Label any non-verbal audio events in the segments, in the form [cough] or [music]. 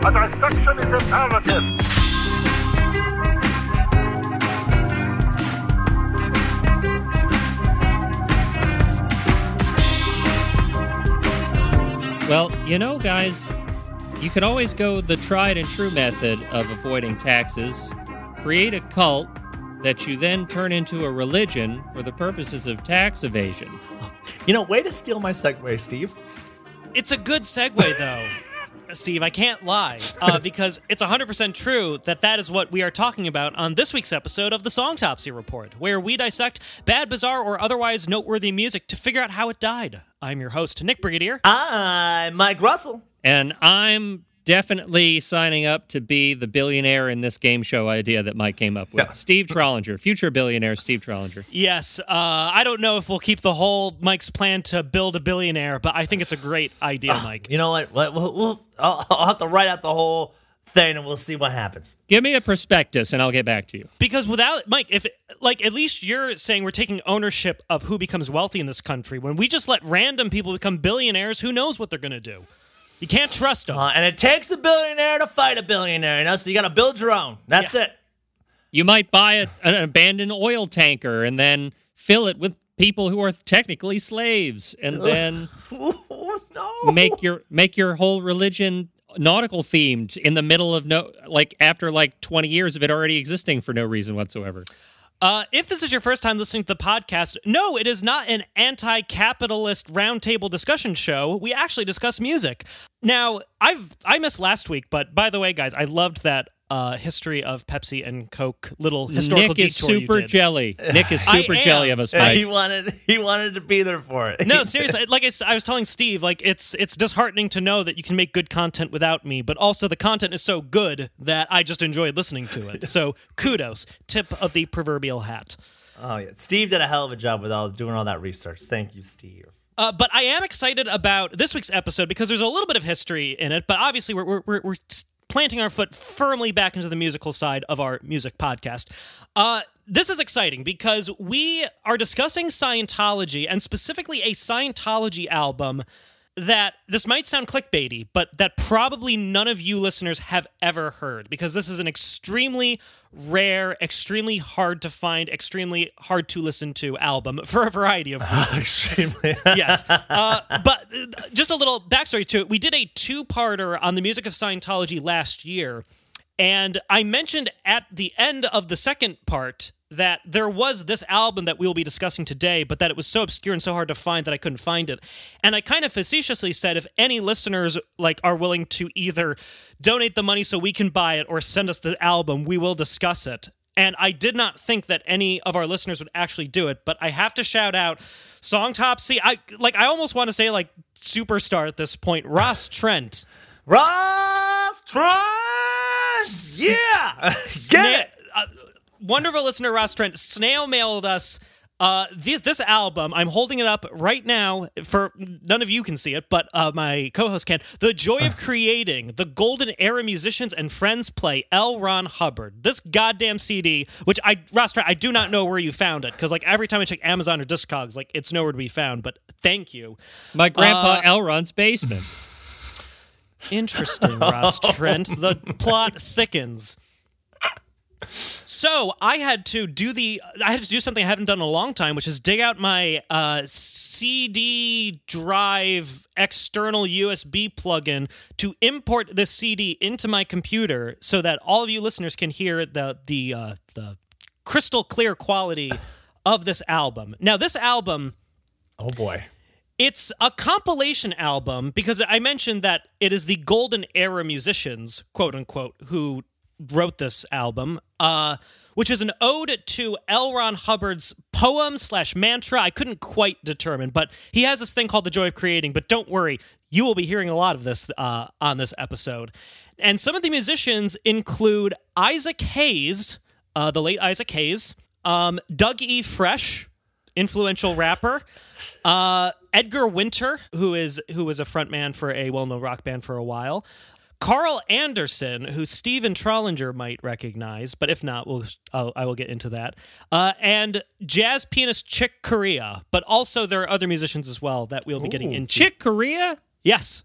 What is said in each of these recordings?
A dissection is imperative. Well, you know, guys, you could always go the tried and true method of avoiding taxes create a cult that you then turn into a religion for the purposes of tax evasion. [laughs] You know, way to steal my segue, Steve. It's a good segue, though, [laughs] Steve. I can't lie, uh, [laughs] because it's 100% true that that is what we are talking about on this week's episode of the Songtopsy Report, where we dissect bad, bizarre, or otherwise noteworthy music to figure out how it died. I'm your host, Nick Brigadier. I'm Mike Russell. And I'm definitely signing up to be the billionaire in this game show idea that Mike came up with. Yeah. Steve Trollinger, future billionaire Steve Trollinger. Yes, uh, I don't know if we'll keep the whole Mike's plan to build a billionaire, but I think it's a great idea, Mike. You know what? We'll, we'll, we'll- I'll, I'll have to write out the whole thing and we'll see what happens. Give me a prospectus and I'll get back to you. Because without Mike, if like at least you're saying we're taking ownership of who becomes wealthy in this country. When we just let random people become billionaires, who knows what they're going to do? You can't trust them. Uh, and it takes a billionaire to fight a billionaire, you know? So you got to build your own. That's Yeah. it. You might buy a, an abandoned oil tanker and then fill it with people who are technically slaves and [laughs] then Oh, no. make your make your whole religion nautical themed in the middle of no like after like 20 years of it already existing for no reason whatsoever. Uh, if this is your first time listening to the podcast, no, it is not an anti capitalist roundtable discussion show. We actually discuss music. Now, I've I missed last week, but by the way, guys, I loved that uh, history of Pepsi and Coke little historical Nick is detour you super did. jelly. Nick is [laughs] super jelly of us, Uh, he wanted he wanted to be there for it. No, [laughs] seriously. Like I was telling Steve, like it's it's disheartening to know that you can make good content without me, but also the content is so good that I just enjoyed listening to it. So [laughs] kudos, tip of the proverbial hat. Oh yeah, Steve did a hell of a job with all doing all that research. Thank you, Steve. Uh, but I am excited about this week's episode because there's a little bit of history in it. But obviously, we're we're we're, we're s- planting our foot firmly back into the musical side of our music podcast. Uh, this is exciting because we are discussing Scientology and specifically a Scientology album that this might sound clickbaity, but that probably none of you listeners have ever heard because this is an extremely rare, extremely hard to find, extremely hard to listen to album [laughs] for a variety of [laughs] reasons Extremely. yes. [laughs] Uh, but uh, just a little backstory to it. We did a two parter on the music of Scientology last year. And I mentioned at the end of the second part that there was this album that we will be discussing today, but that it was so obscure and so hard to find that I couldn't find it. And I kind of facetiously said if any listeners like are willing to either donate the money so we can buy it or send us the album, we will discuss it. And I did not think that any of our listeners would actually do it, but I have to shout out Songtopsy. I like I almost want to say like superstar at this point, Ross [laughs] Trent. Ross Trent. Yeah, [laughs] get it. uh, wonderful listener Ross Trent snail mailed us uh, this, this album. I'm holding it up right now for none of you can see it, but uh, my co-host can. The Joy of Creating, the Golden Era Musicians and Friends Play, L. Ron Hubbard. This goddamn CD, which I Ross Trent, I do not know where you found it because like every time I check Amazon or Discogs, like it's nowhere to be found. But thank you. My grandpa Uh, L. Ron's basement. Interesting, Ross [laughs] Trent. The plot thickens. So I had to do the I had to do something I haven't done in a long time, which is dig out my uh, CD drive external USB plugin to import the CD into my computer, so that all of you listeners can hear the the uh, the crystal clear quality [laughs] of this album. Now, this album Oh boy. it's a compilation album because I mentioned that it is the golden era musicians, quote unquote, who wrote this album, uh, which is an ode to L. Ron Hubbard's poem slash mantra. I couldn't quite determine, but he has this thing called the joy of creating. But don't worry, you will be hearing a lot of this uh, on this episode. And some of the musicians include Isaac Hayes, uh, the late Isaac Hayes, um, Doug E. Fresh, influential rapper. Uh, Edgar Winter, who is who was a frontman for a well-known rock band for a while. Carl Anderson, who Steven Trollinger might recognize, but if not, we'll, I'll, I will get into that. Uh, and jazz pianist Chick Corea, but also there are other musicians as well that we'll be getting into. Chick Corea? Yes.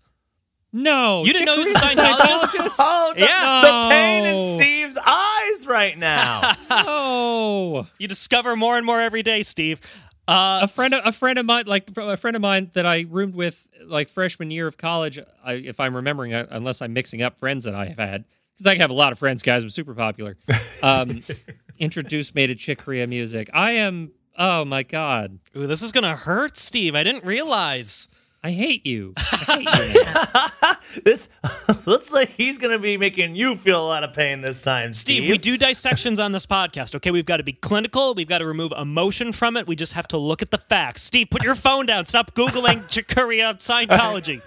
No, You didn't know he was a Chick Corea's Scientologist? Oh, the, Yeah. the pain in Steve's eyes right now. [laughs] Oh, You discover more and more every day, Steve. Uh, a friend, of, a friend of mine, like a friend of mine that I roomed with, like freshman year of college. I, if I'm remembering, uh, unless I'm mixing up friends that I have had, because I have a lot of friends, guys. I'm super popular. Um, [laughs] introduced me to Chick Corea music. I am. Oh my god, Ooh, this is gonna hurt, Steve. I didn't realize. I hate you. [laughs] I hate you. [laughs] this [laughs] looks like he's gonna be making you feel a lot of pain this time, Steve. Steve, we do dissections on this podcast, okay? We've got to be clinical. We've got to remove emotion from it. We just have to look at the facts. Steve, put your phone down. Stop Googling Chick Corea Scientology.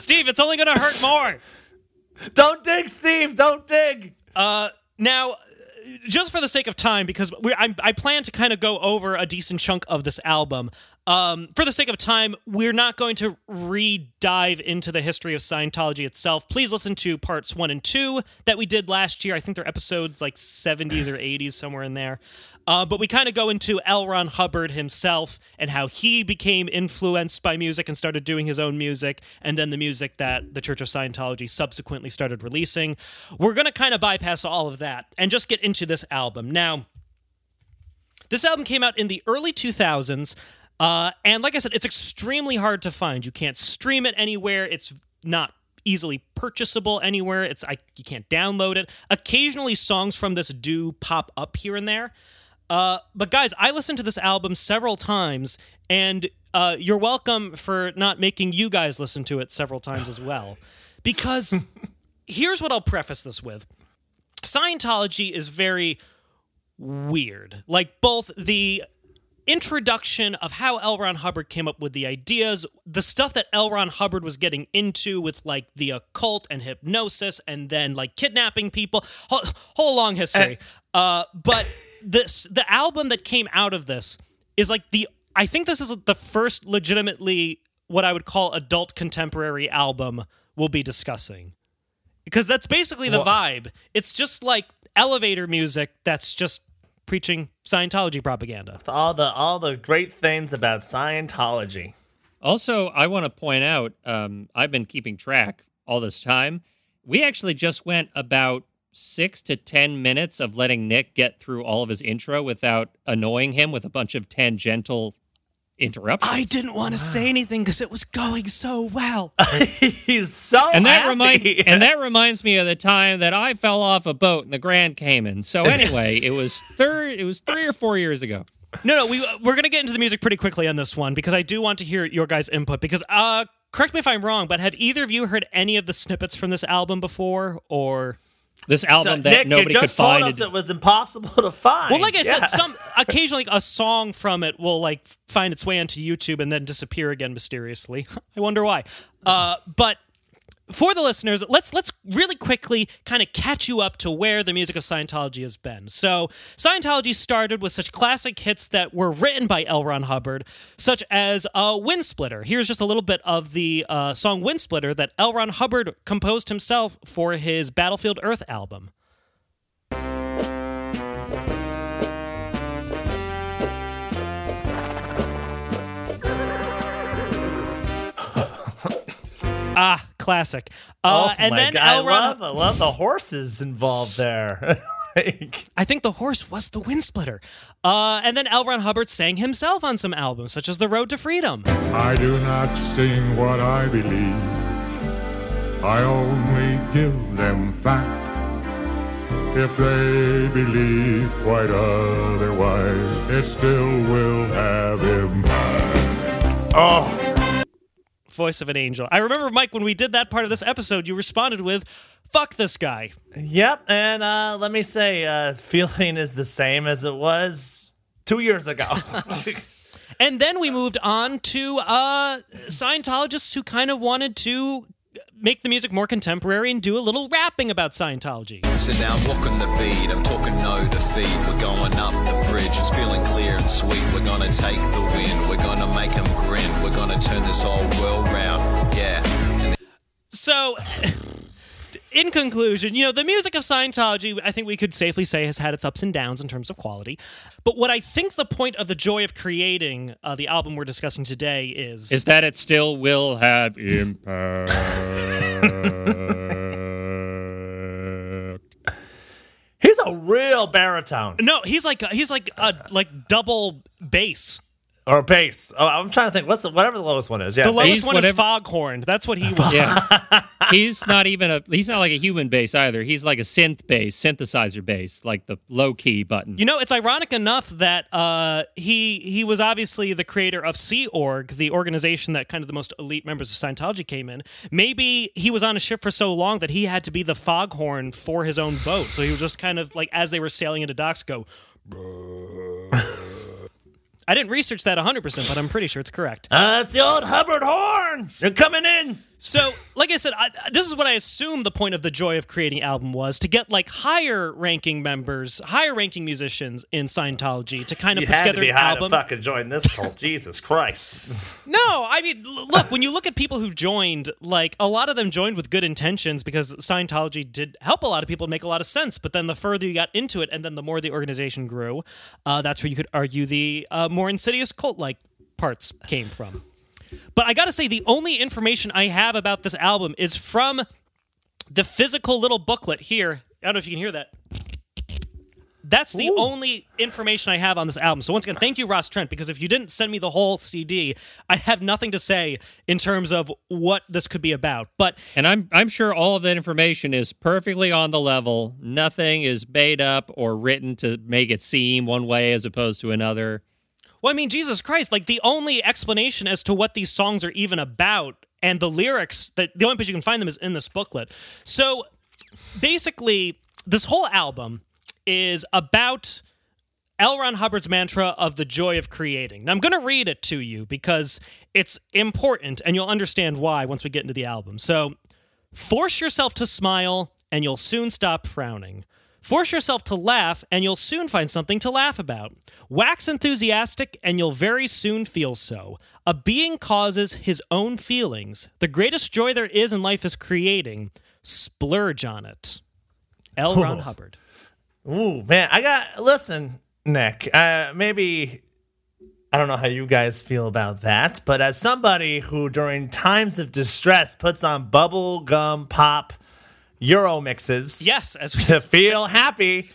Steve, it's only going to hurt more. Don't dig, Steve. Don't dig. Uh, now, just for the sake of time, because we, I, I plan to kind of go over a decent chunk of this album. Um, for the sake of time, we're not going to re-dive into the history of Scientology itself. Please listen to parts one and two that we did last year. I think they're episodes like 70s or 80s, somewhere in there. Uh, but we kind of go into L. Ron Hubbard himself and how he became influenced by music and started doing his own music, and then the music that the Church of Scientology subsequently started releasing. We're going to kind of bypass all of that and just get into this album. Now, this album came out in the early 2000s, uh, and like I said, it's extremely hard to find. You can't stream it anywhere. It's not easily purchasable anywhere. It's I you can't download it. Occasionally, songs from this do pop up here and there. Uh, but guys, I listened to this album several times, and uh, you're welcome for not making you guys listen to it several times as well. Because [laughs] here's what I'll preface this with Scientology is very weird. Like both the introduction of how L. Ron Hubbard came up with the ideas, the stuff that L. Ron Hubbard was getting into with like the occult and hypnosis, and then like kidnapping people, whole, whole long history. Uh, but this the album that came out of this is like the I think this is the first legitimately what I would call adult contemporary album we'll be discussing because that's basically the vibe. It's just like elevator music that's just preaching Scientology propaganda. All the all the great things about Scientology. Also, I want to point out, um, I've been keeping track all this time. We actually just went about six to 10 minutes of letting Nick get through all of his intro without annoying him with a bunch of tangential interruptions. I didn't want to say anything because it was going so well. [laughs] He's so and that happy. reminds [laughs] and that reminds me of the time that I fell off a boat in the Grand Cayman. So [laughs] anyway, it was third it was 3 or 4 years ago. no, no, we we're gonna get into the music pretty quickly on this one because I do want to hear your guys' input. Because uh, correct me if I'm wrong, but have either of you heard any of the snippets from this album before? Or This album So, that Nick, nobody you just could find. told us it was impossible to find. well, like I Yeah. said, some occasionally a song from it will like find its way onto YouTube and then disappear again mysteriously. [laughs] I wonder why. Uh, but for the listeners, let's let's really quickly kind of catch you up to where the music of Scientology has been. So, Scientology started with such classic hits that were written by L. Ron Hubbard, such as uh, "Wind Splitter." Here's just a little bit of the uh, song "Wind Splitter" that L. Ron Hubbard composed himself for his Battlefield Earth album. [laughs] Ah, classic. Uh, oh and my then God, I L. Ron love, I love the horses involved there. [laughs] Like, I think the horse was the wind splitter. Uh, and then L. Ron Hubbard sang himself on some albums, such as The Road to Freedom. I do not sing what I believe. I only give them fact. If they believe quite otherwise, it still will have impact. Oh, Voice of an angel. I remember, Mike, when we did that part of this episode, you responded with, fuck this guy. yep, and uh, let me say, uh, feeling is the same as it was two years ago. [laughs] And then we moved on to uh, Scientologists who kind of wanted to make the music more contemporary and do a little rapping about Scientology. Sit down, walk on the beat. I'm talking no defeat. We're going up the bridge. It's feeling clear and sweet. We're gonna take the win. We're gonna make them grin. We're gonna turn this whole world round. Yeah. So [laughs] in conclusion, you know, the music of Scientology, I think we could safely say, has had its ups and downs in terms of quality. But what I think the point of the joy of creating uh, the album we're discussing today is Is that it still will have impact? He's a real baritone no, he's like he's like a like double bass. Or bass. Oh, I'm trying to think. What's the, whatever the lowest one is? Yeah, The lowest He's one is whatever- foghorn. That's what he [laughs] was. yeah. he's not even a he's not like a human bass either. He's like a synth bass, synthesizer bass, like the low key button. You know, it's ironic enough that uh, he he was obviously the creator of Sea Org, the organization that kind of the most elite members of Scientology came in. Maybe he was on a ship for so long that he had to be the foghorn for his own boat. So he was just kind of like as they were sailing into docks, go. [laughs] I didn't research that 100%, but I'm pretty sure it's correct. Uh, it's the old Hubbard horn. They're coming in. So, like I said, I, this is what I assume the point of the Joy of Creating album was to get like higher ranking members, higher ranking musicians in Scientology to kind of You put had to together be an high album. to fucking join this cult. [laughs] Jesus Christ. [laughs] No, I mean, look, when you look at people who've joined, like a lot of them joined with good intentions because Scientology did help a lot of people make a lot of sense. But then the further you got into it, and then the more the organization grew, uh, that's where you could argue the uh, more insidious cult like parts came from. But I gotta say, the only information I have about this album is from the physical little booklet here. I don't know if you can hear that. That's the only information I have on this album. So once again, thank you, Ross Trent, because if you didn't send me the whole CD, I have nothing to say in terms of what this could be about. But And I'm I'm sure all of that information is perfectly on the level. Nothing is made up or written to make it seem one way as opposed to another. Well, I mean, Jesus Christ, like the only explanation as to what these songs are even about and the lyrics that the only place you can find them is in this booklet. So basically, this whole album is about L. Ron Hubbard's mantra of the joy of creating. Now, I'm going to read it to you because it's important and you'll understand why once we get into the album. So, force yourself to smile and you'll soon stop frowning. Force yourself to laugh and you'll soon find something to laugh about. Wax enthusiastic and you'll very soon feel so. A being causes his own feelings. The greatest joy there is in life is creating. Splurge on it. L. Ron Hubbard. Ooh, man, I got listen, Nick. Uh, maybe I don't know how you guys feel about that, but as somebody who during times of distress puts on bubble gum pop Euro mixes, Yes, as we to feel happy.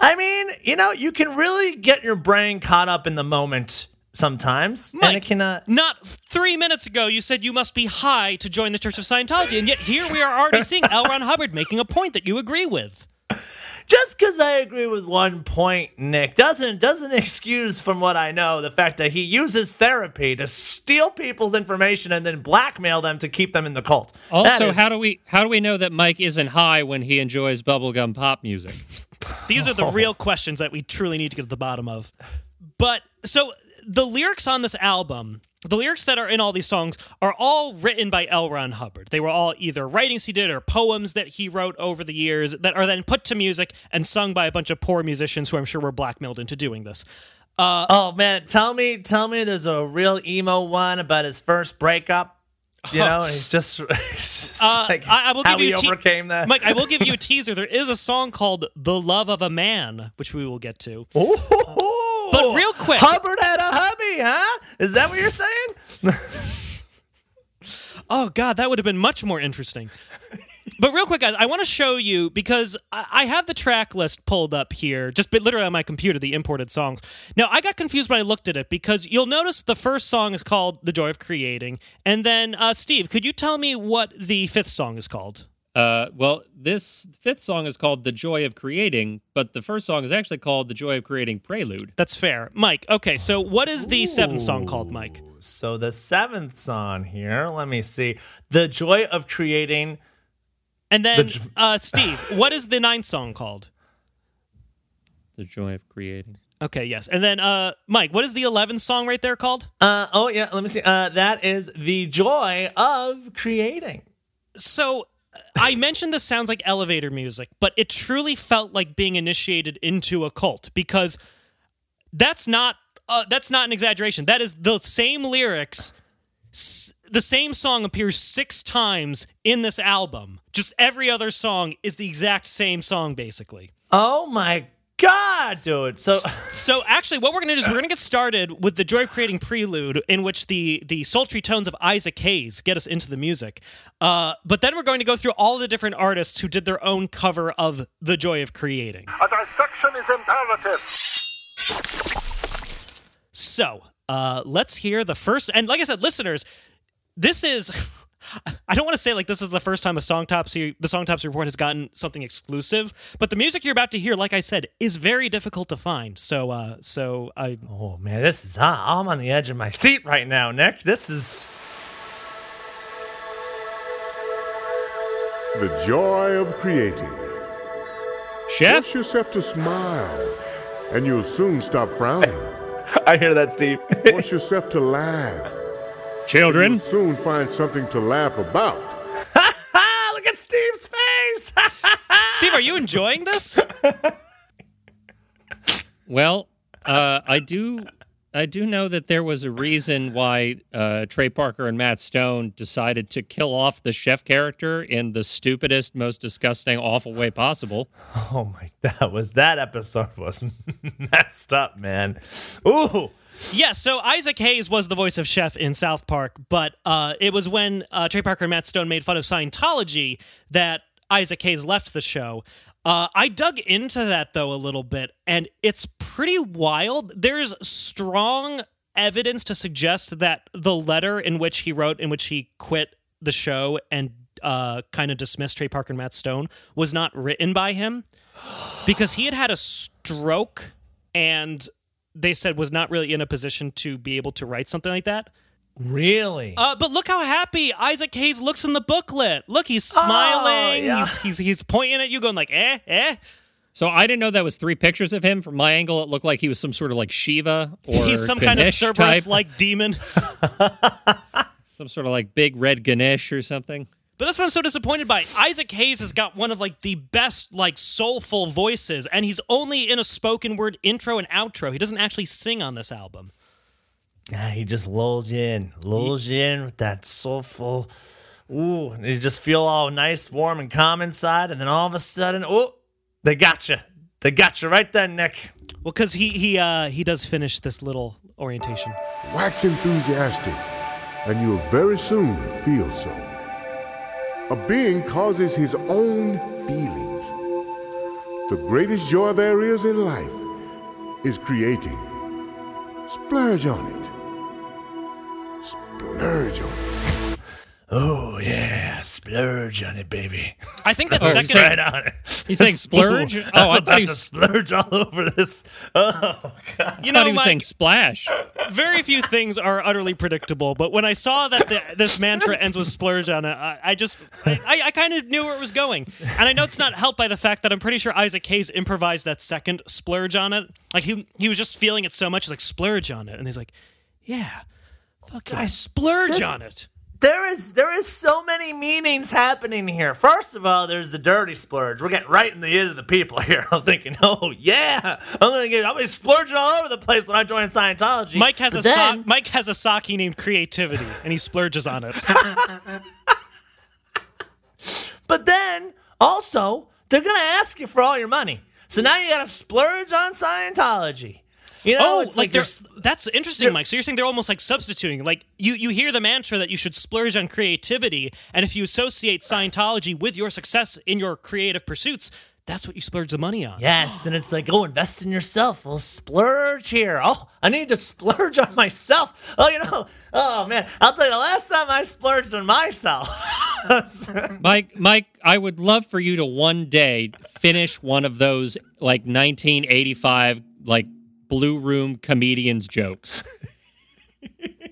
I mean, you know, you can really get your brain caught up in the moment sometimes, and Mike, it can. Uh, Not three minutes ago, you said you must be high to join the Church of Scientology, and yet here we are already seeing L. Ron Hubbard making a point that you agree with. Just because I agree with one point, Nick, doesn't doesn't [laughs] excuse from what I know the fact that he uses therapy to steal people's information and then blackmail them to keep them in the cult. That Also, is- how do we how do we know that Mike isn't high when he enjoys bubblegum pop music? [laughs] These are the oh. real questions that we truly need to get to the bottom of. But so the lyrics on this album, the lyrics that are in all these songs are all written by L. Ron Hubbard. They were all either writings he did or poems that he wrote over the years that are then put to music and sung by a bunch of poor musicians who I'm sure were blackmailed into doing this. Oh man, tell me, tell me, there's a real emo one about his first breakup. You [laughs] know, he's just, [laughs] it's just Uh, like I, I will how give you he a te- overcame that. Mike, I will give you a [laughs] teaser. There is a song called "The Love of a Man," which we will get to. Ooh. But real quick- Hubbard had a hubby, huh? Is that what you're saying? [laughs] Oh God, that would have been much more interesting. But real quick, guys, I want to show you because I have the track list pulled up here, just literally on my computer, the imported songs. Now, I got confused when I looked at it because you'll notice the first song is called "The Joy of Creating," and then uh, Steve, could you tell me what the fifth song is called? Uh, well, this fifth song is called "The Joy of Creating," but the first song is actually called "The Joy of Creating Prelude." That's fair, Mike. Okay, so what is the seventh song called, Mike? So the seventh song here, let me see. The joy of creating. And then, j- uh, Steve, [laughs] what is the ninth song called? The Joy of Creating. Okay, yes. And then, uh, Mike, what is the eleventh song right there called? Uh oh yeah, let me see. Uh that is the joy of creating. So I mentioned this sounds like elevator music, but it truly felt like being initiated into a cult because that's not uh, that's not an exaggeration. That is the same lyrics the same song appears six times in this album. Just every other song is the exact same song, basically. Oh my god, dude. So So actually, what we're gonna do is we're gonna get started with the joy of creating prelude, in which the the sultry tones of Isaac Hayes get us into the music. Uh, but then we're going to go through all the different artists who did their own cover of the joy of creating. A dissection is imperative. So uh, let's hear the first. And like I said, listeners, this is. [laughs] I don't want to say like this is the first time a Songtopsy the Songtopsy report has gotten something exclusive, but the music you're about to hear, like I said, is very difficult to find. So, uh, so I Oh man, this is ah, I'm on the edge of my seat right now, Nick. This is The joy of creating. Chef? Force yourself to smile, and you'll soon stop frowning. [laughs] I hear that, Steve. Force yourself to laugh. Children? You'll soon find something to laugh about. look at Steve's face. [laughs] Steve, are you enjoying this? [laughs] Well, uh, I do. I do know that there was a reason why uh, Trey Parker and Matt Stone decided to kill off the chef character in the stupidest, most disgusting, awful way possible. oh my, that was that episode was [laughs] messed up, man. Ooh. Yeah, so Isaac Hayes was the voice of Chef in South Park, but uh, it was when uh, Trey Parker and Matt Stone made fun of Scientology that Isaac Hayes left the show. Uh, I dug into that though a little bit, and it's pretty wild. There's strong evidence to suggest that the letter in which he wrote, in which he quit the show and uh, kind of dismissed Trey Parker and Matt Stone, was not written by him [gasps] because he had had a stroke and they said was not really in a position to be able to write something like that. Really? Uh, but look how happy Isaac Hayes looks in the booklet. Look, he's smiling. yeah. He's, he's he's pointing at you, going like, "Eh, eh." So I didn't know that was three pictures of him. From my angle, it looked like he was some sort of like Shiva or He's some kind of Ganesh type. Cerberus-like demon. [laughs] some sort of like big red Ganesh or something. But that's what I'm so disappointed by. Isaac Hayes has got one of like the best like soulful voices, and he's only in a spoken word intro and outro. He doesn't actually sing on this album. Yeah, he just lulls you in, lulls you in with that soulful. Ooh, and you just feel all nice, warm, and calm inside, and then all of a sudden, oh, they got you. They got you right then, Nick. Well, because he he uh he does finish this little orientation. Wax enthusiastic, and you'll very soon feel so. A being causes his own feelings. The greatest joy there is in life is creating. Splurge on it. Splurge on it. Oh yeah, splurge on it, baby. I think that [laughs] second right on it. He's saying splurge? [laughs] Oh, I I'm thought about he to was- splurge all over this. [laughs] Oh god. you I thought know, he was Mike, saying splash. very few things are utterly predictable, but when I saw that the, this mantra ends with splurge on it, I, I just, I, I kind of knew where it was going. And I know it's not helped by the fact that I'm pretty sure Isaac Hayes improvised that second splurge on it. Like he, he was just feeling it so much, he's like, splurge on it. And he's like, yeah, fuck yeah, splurge This- on it. There is there is so many meanings happening here. First of all, there's the dirty splurge. We're getting right in the ear of the people [laughs] here. I'm thinking, oh yeah, I'm gonna get I'm gonna be splurging all over the place when I join Scientology. Mike has But a then, sock, Mike has a socky named Creativity, and he splurges on it. [laughs] But then also they're gonna ask you for all your money. So now you gotta splurge on Scientology. You know, Oh, it's like, like, they're there's that's interesting, Mike. So you're saying they're almost like substituting. Like you you hear the mantra that you should splurge on creativity, and if you associate Scientology with your success in your creative pursuits, that's what you splurge the money on. Yes, and it's like, oh, invest in yourself. Well, splurge here. Oh, I need to splurge on myself. Oh, you know, oh man, I'll tell you, the last time I splurged on myself. [laughs] Mike, Mike, I would love for you to one day finish one of those like 1985 like blue room comedians jokes.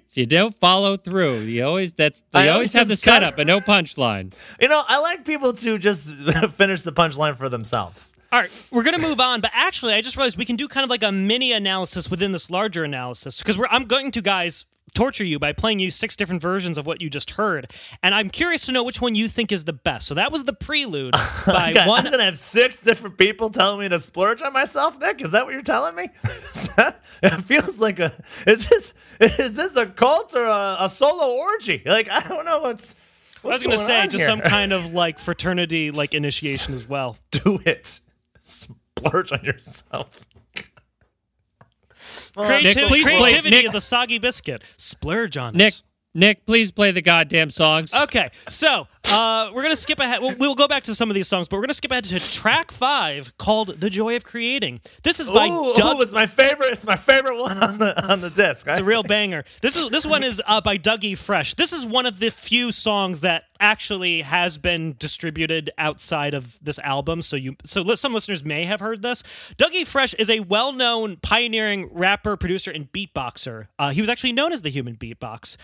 so you don't follow through. You always that's I you always always have the setup and no punchline. [laughs] you know, I like people to just [laughs] finish the punchline for themselves. All right, we're gonna move on, but actually, I just realized we can do kind of like a mini analysis within this larger analysis because we're I'm going to guys torture you by playing you six different versions of what you just heard. And I'm curious to know which one you think is the best. So that was the prelude [laughs] by God, one I'm gonna have six different people telling me to splurge on myself, Nick. Is that what you're telling me? [laughs] It feels like a. Is this is this a cult or a, a solo orgy? Like I don't know what's. I was going to say just here. some kind of like fraternity like initiation as well. [laughs] do it. Splurge on yourself. Um, Creativ- Nick, please play- creativity Nick- is a soggy biscuit. Splurge on Nick, it. Nick, please play the goddamn songs. Okay, so uh, we're gonna skip ahead. We'll, we'll go back to some of these songs, but we're gonna skip ahead to track five called "The Joy of Creating." This is by Ooh, Doug. ooh, it's my favorite. It's my favorite one on the on the disc. It's a real banger. This is this one is uh, by Dougie Fresh. This is one of the few songs that actually has been distributed outside of this album. So you so some listeners may have heard this. Dougie Fresh is a well-known pioneering rapper, producer, and beatboxer. Uh, he was actually known as the Human Beatbox.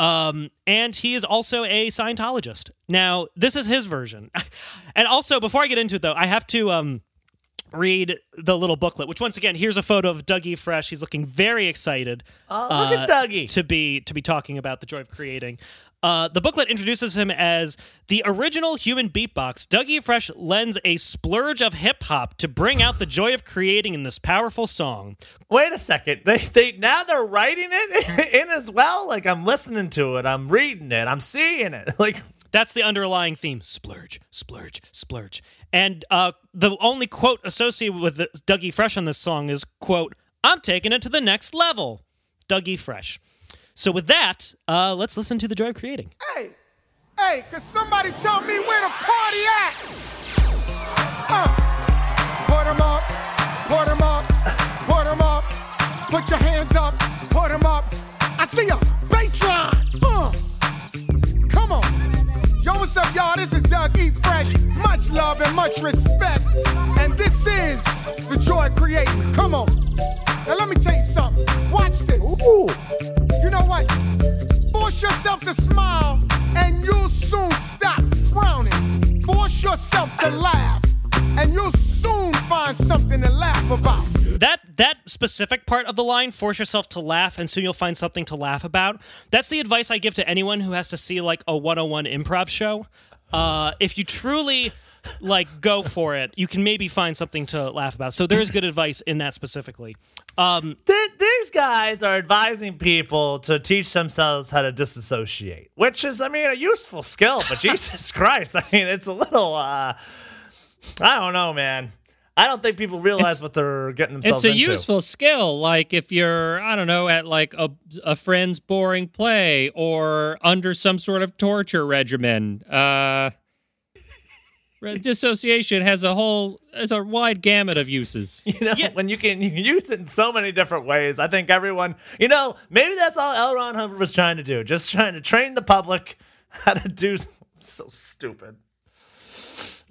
Um, and he is also a Scientologist. Now, this is his version. [laughs] and also, before I get into it, though, I have to um, read the little booklet. Which, once again, here's a photo of Dougie Fresh. He's looking very excited Oh, look at Dougie. to be to be talking about the joy of creating. Uh, the booklet introduces him as the original human beatbox. Dougie Fresh lends a splurge of hip hop to bring out the joy of creating in this powerful song. Wait a second. They they now they're writing it [laughs] in as well. Like I'm listening to it. I'm reading it. I'm seeing it. [laughs] Like That's the underlying theme: splurge, splurge, splurge. And uh, the only quote associated with the, Dougie Fresh on this song is "quote I'm taking it to the next level." Dougie Fresh. So with that, uh, let's listen to the drive creating. Hey, hey, could somebody tell me where the party at? Uh, put 'em up, put 'em up, put 'em up. Put your hands up, put 'em up. I see a baseline. Uh, what's up, y'all? This is Doug E. Fresh. Much love and much respect. And this is the joy of creating. Come on. Now let me tell you something. Watch this. Ooh. You know what? Force yourself to smile and you'll soon stop frowning. Force yourself to laugh and you'll soon find something to laugh about. That specific part of the line force yourself to laugh and soon you'll find something to laugh about that's the advice i give to anyone who has to see like a 101 improv show uh, if you truly like go for it you can maybe find something to laugh about so there is good advice in that specifically um, th- these guys are advising people to teach themselves how to disassociate, which is, I mean, a useful skill. But [laughs] Jesus Christ, I mean, it's a little. uh I don't know, man. I don't think people realize It's- what they're getting themselves into. It's a into. useful skill. Like if you're, I don't know, at like a, a friend's boring play or under some sort of torture regimen. Uh, re- dissociation has a whole, has a wide gamut of uses. [laughs] You know, when you can, you can use it in so many different ways. I think everyone, you know, maybe that's all L. Ron Hubbard was trying to do, just trying to train the public [laughs] how to do. So stupid.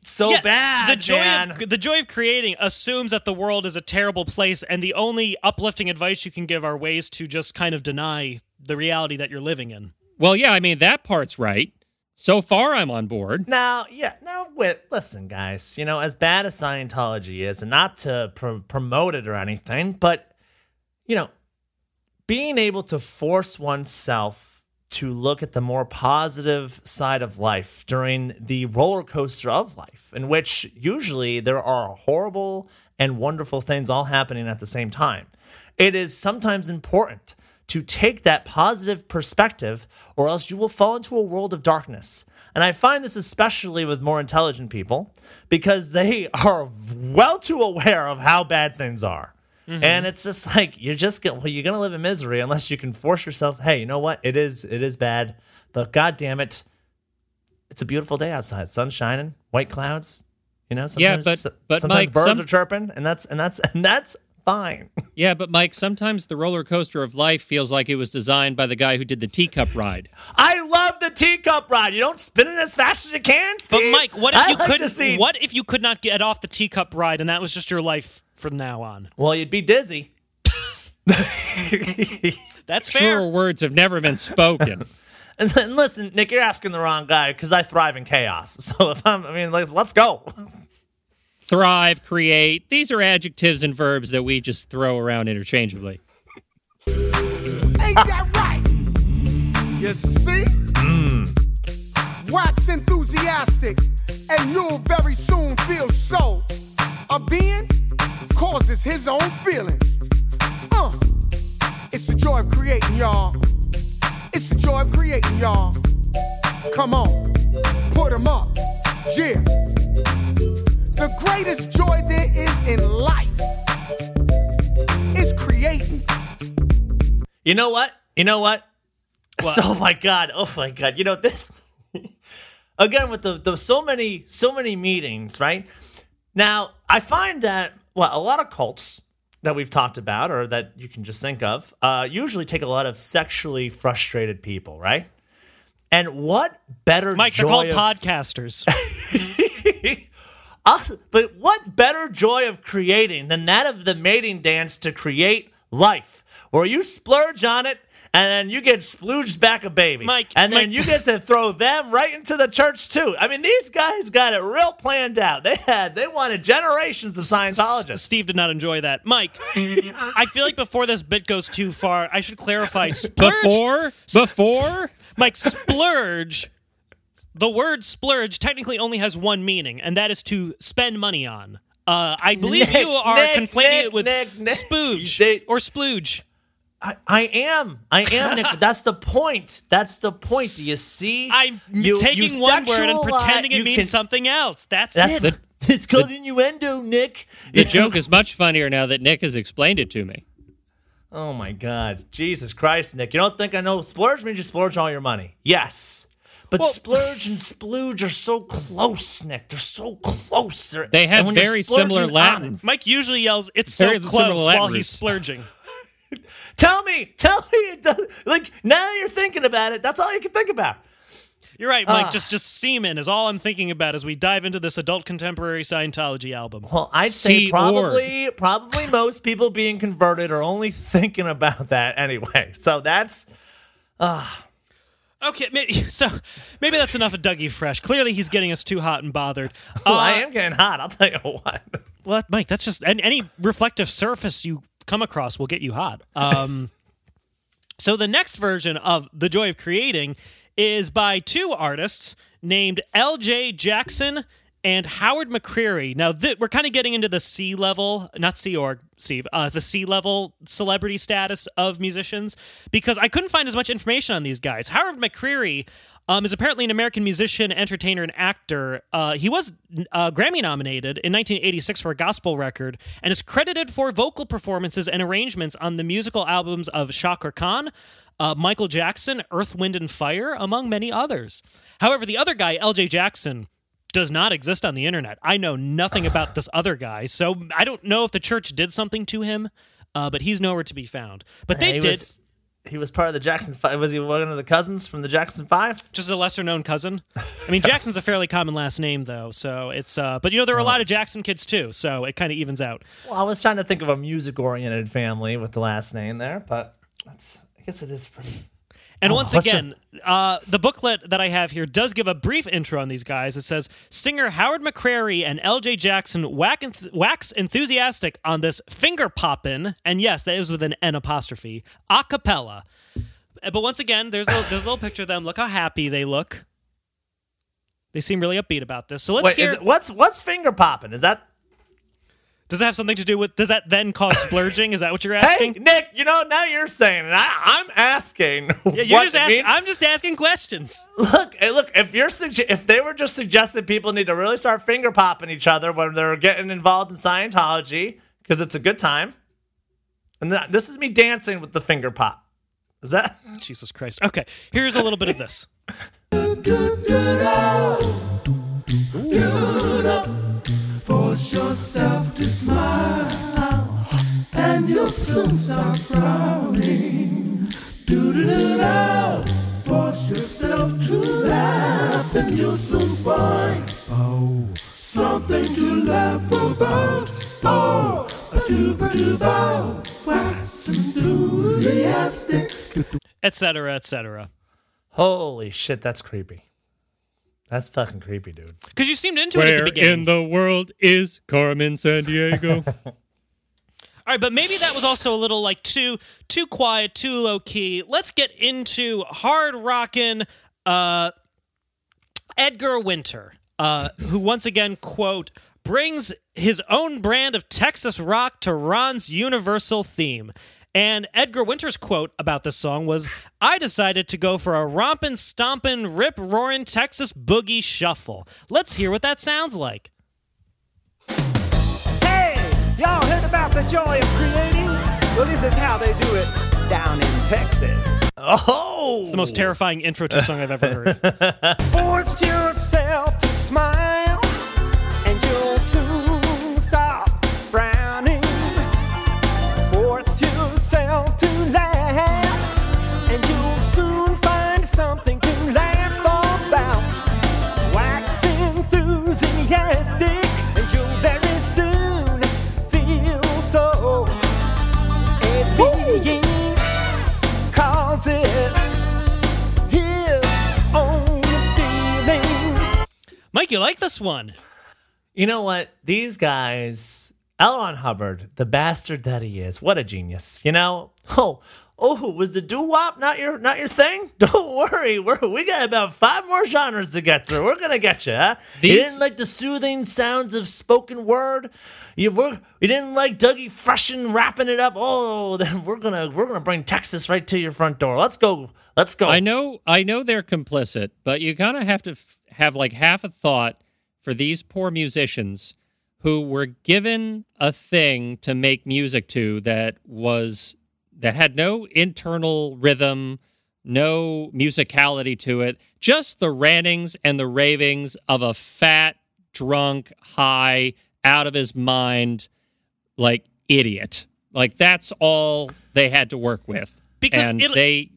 So yeah, bad, the joy man. of the joy of creating assumes that the world is a terrible place and the only uplifting advice you can give are ways to just kind of deny the reality that you're living in Well, yeah, I mean, that part's right. So far, I'm on board. Now, yeah, now wait, listen, guys. You know, as bad as Scientology is, and not to pr- promote it or anything, but you know, being able to force oneself to look at the more positive side of life during the roller coaster of life, in which usually there are horrible and wonderful things all happening at the same time. It is sometimes important to take that positive perspective, or else you will fall into a world of darkness. And I find this especially with more intelligent people because they [laughs] are well too aware of how bad things are. Mm-hmm. And it's just like you're just gonna well, you're gonna live in misery unless you can force yourself. Hey, you know what? It is it is bad, but god damn it, it's a beautiful day outside. Sun shining, white clouds. You know, Yeah, sometimes, but- but sometimes Mike, birds some- are chirping, and that's and that's and that's fine. [laughs] Yeah, but Mike, sometimes the roller coaster of life feels like it was designed by the guy who did the teacup ride. [laughs] I love the teacup ride. You don't spin it as fast as you can, but mike what if I you like couldn't see- what if you could not get off the teacup ride and that was just your life from now on Well, you'd be dizzy. [laughs] that's fair Truer words have never been spoken. [laughs] And then listen, Nick, you're asking the wrong guy because I thrive in chaos. [laughs] So if I'm, I mean, like, let's go. Thrive, create. These are adjectives and verbs that we just throw around interchangeably. Ain't that right? You see? Hmm. Wax enthusiastic, and you'll very soon feel so. A being causes his own feelings. Uh, it's the joy of creating, y'all. It's the joy of creating, y'all. Come on, put 'em up. Yeah. The greatest joy there is in life is creating. You know what? You know what? Oh my God. Oh my God. You know this [laughs] again with the, the so many so many meetings, right? Now I find that well, a lot of cults that we've talked about or that you can just think of uh, usually take a lot of sexually frustrated people, right? And what better Mike, they're called of- podcasters. [laughs] Uh, but what better joy of creating than that of the mating dance to create life, where you splurge on it and then you get splooged back a baby, Mike, and then Mike- you get to throw them right into the church too. I mean, these guys got it real planned out. They had they wanted generations of Scientologists. Steve did not enjoy that. Mike, [laughs] I feel like before this bit goes too far, I should clarify. [laughs] Splurge, Before, before, Mike, splurge. The word splurge technically only has one meaning, and that is to spend money on. Uh, I believe Nick, you are Nick, conflating Nick, it with Nick, Nick. spooge They- or splooge. I, I am, I am, Nick. [laughs] that's the point. That's the point. Do you see? I'm You- taking you one word and pretending it means can- something else. That's, That's it. the. [laughs] It's called innuendo, Nick. the joke is much funnier now that Nick has explained it to me. Oh my God, Jesus Christ, Nick! You don't think I know splurge means you splurge all your money? Yes, but splurge and splooge are so close, Nick. They're so close. They're, They have and very similar Latin. it- Mike usually yells, "It's so Very similar close" Latin while he's splurging. [laughs] Tell me, tell me, it does, like now that you're thinking about it, that's all you can think about. You're right, Ah. Mike. Just just semen is all I'm thinking about as we dive into this adult contemporary Scientology album. Well, I'd say probably probably most people being converted are only [laughs] thinking about that anyway. So that's uh Okay, maybe, [laughs] so maybe that's enough of Dougie Fresh. Clearly, he's getting us too hot and bothered. well, Uh, I am getting hot. I'll tell you what. Well, Mike, that's just and any reflective surface you come across will get you hot. Um, so the next version of "The Joy of Creating" is by two artists named L.J. Jackson and Howard McCrary. Now th- we're kind of getting into the C level, not Sea Org, Steve, uh, the C level celebrity status of musicians because I couldn't find as much information on these guys. Howard McCrary. Um, is apparently an American musician, entertainer, and actor. Uh, he was uh, Grammy nominated in 1986 for a gospel record and is credited for vocal performances and arrangements on the musical albums of Chaka Khan, uh, Michael Jackson, Earth, Wind, and Fire, among many others. However, the other guy, LJ Jackson, does not exist on the internet. I know nothing about this other guy, so I don't know if the church did something to him, uh, but he's nowhere to be found. But they he did. Was, he was part of the Jackson Five. Was he one of the cousins from the Jackson Five? just a lesser known cousin. I mean, Jackson's a [laughs] fairly common last name though, so it's. uh But you know, there are a lot of Jackson kids too, so it kind of evens out. Well, I was trying to think of a music-oriented family with the last name there, but that's. I guess it is pretty. And Oh, once again, uh, the booklet that I have here does give a brief intro on these guys. It says singer Howard McCrary and L.J. Jackson whack enth- wax enthusiastic on this finger poppin', and yes, that is with an N apostrophe, a cappella. Uh, But once again, there's a, there's a little picture of them. Look how happy they look. They seem really upbeat about this. So let's Wait, hear. it, what's what's finger popping? Is that? Does that have something to do with? Does that then cause [laughs] splurging? Is that what you're asking? Hey? Nick. You know now you're saying it. I, I'm asking. [laughs] Yeah, you're just asking. means. I'm just asking questions. Look, eh, look. If you're sugge- if they were just suggesting people need to really start finger popping each other when they're getting involved in Scientology because it's a good time, and th- this is me dancing with the finger pop. Is that? [laughs] Jesus Christ. Okay, here's a little bit of this. Force yourself to smile, and you'll soon stop frowning. Do do do do. Force yourself to laugh, and you'll soon find oh something to laugh about. Oh, a dooba dooba, wax enthusiastic. etc., etc. Holy shit, that's creepy. That's fucking creepy, dude. Because you seemed into it at the Where beginning. in the world is Carmen Sandiego? [laughs] All right, but maybe that was also a little like too too quiet, too low key. Let's get into hard rockin' uh Edgar Winter, uh, who once again, quote, brings his own brand of Texas rock to Ron's universal theme. And Edgar Winter's quote about this song was I decided to go for a rompin', stompin', rip roaring Texas boogie shuffle. Let's hear what that sounds like. Hey, y'all heard about the joy of creating? Well, this is how they do it down in Texas. Oh, It's the most oh. terrifying intro to a song I've ever heard. [laughs] Force yourself to smile, Mike, you like this one? You know what? These guys, L. Ron Hubbard, the bastard that he is, what a genius. You know? Oh, oh, was the doo wop not your not your thing? [laughs] Don't worry, we're, we got about five more genres to get through. We're gonna get you. Huh? You These- didn't like the soothing sounds of spoken word. You were, you didn't like Dougie Freshen wrapping it up. Oh, then we're gonna we're gonna bring Texas right to your front door. Let's go. Let's go. I know, I know they're complicit, but you kind of have to f- have like half a thought for these poor musicians who were given a thing to make music to that was that had no internal rhythm, no musicality to it, just the rantings and the ravings of a fat, drunk, high, out of his mind, like idiot. Like that's all they had to work with. Because and they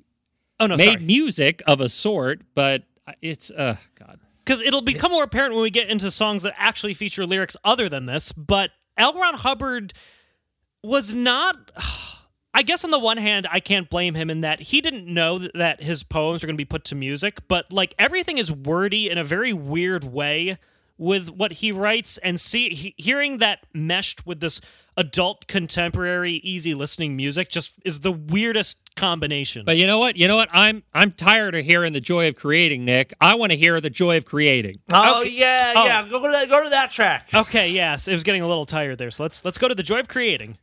Oh no, made sorry. music of a sort, but it's uh God. Because it'll become more apparent when we get into songs that actually feature lyrics other than this. But L. Ron Hubbard was not. [sighs] I guess on the one hand, I can't blame him in that he didn't know that his poems were going to be put to music, but like everything is wordy in a very weird way with what he writes, and see he, hearing that meshed with this adult contemporary easy listening music just is the weirdest combination. But you know what? You know what? I'm I'm tired of hearing the joy of creating, Nick. I want to hear the joy of creating. oh Okay. yeah, Oh. yeah. Go to that, go to that track. Okay, yes, it was getting a little tired there. So let's let's go to the joy of creating.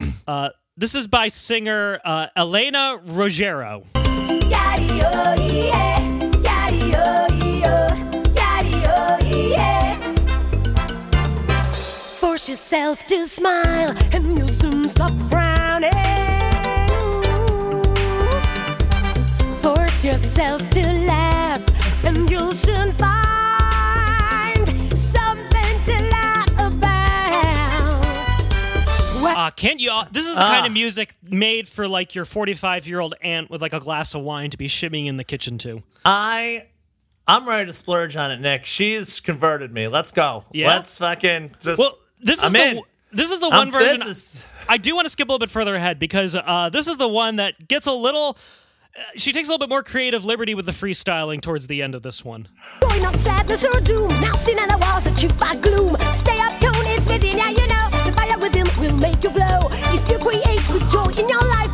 [clears throat] Uh, this is by singer uh, Elena Ruggiero. Force yourself to smile and you'll soon stop Force yourself to laugh and you'll soon find something to laugh about. Uh, can't you? This is the kind of music made for like your 45 year old aunt with like a glass of wine to be shimmying in the kitchen to. I I'm ready to splurge on it, Nick. She's converted me. Let's go. Yeah? Let's fucking just Well, this is I'm the in. this is the I'm- one version. this is- I do want to skip a little bit further ahead because uh, this is the one that gets a little. Uh, She takes a little bit more creative liberty with the freestyling towards the end of this one. Sadness or doom. Nothing in the walls by gloom. Stay up, tune, it's within ya, you know. The fire within will make you glow. If you create with joy in your life,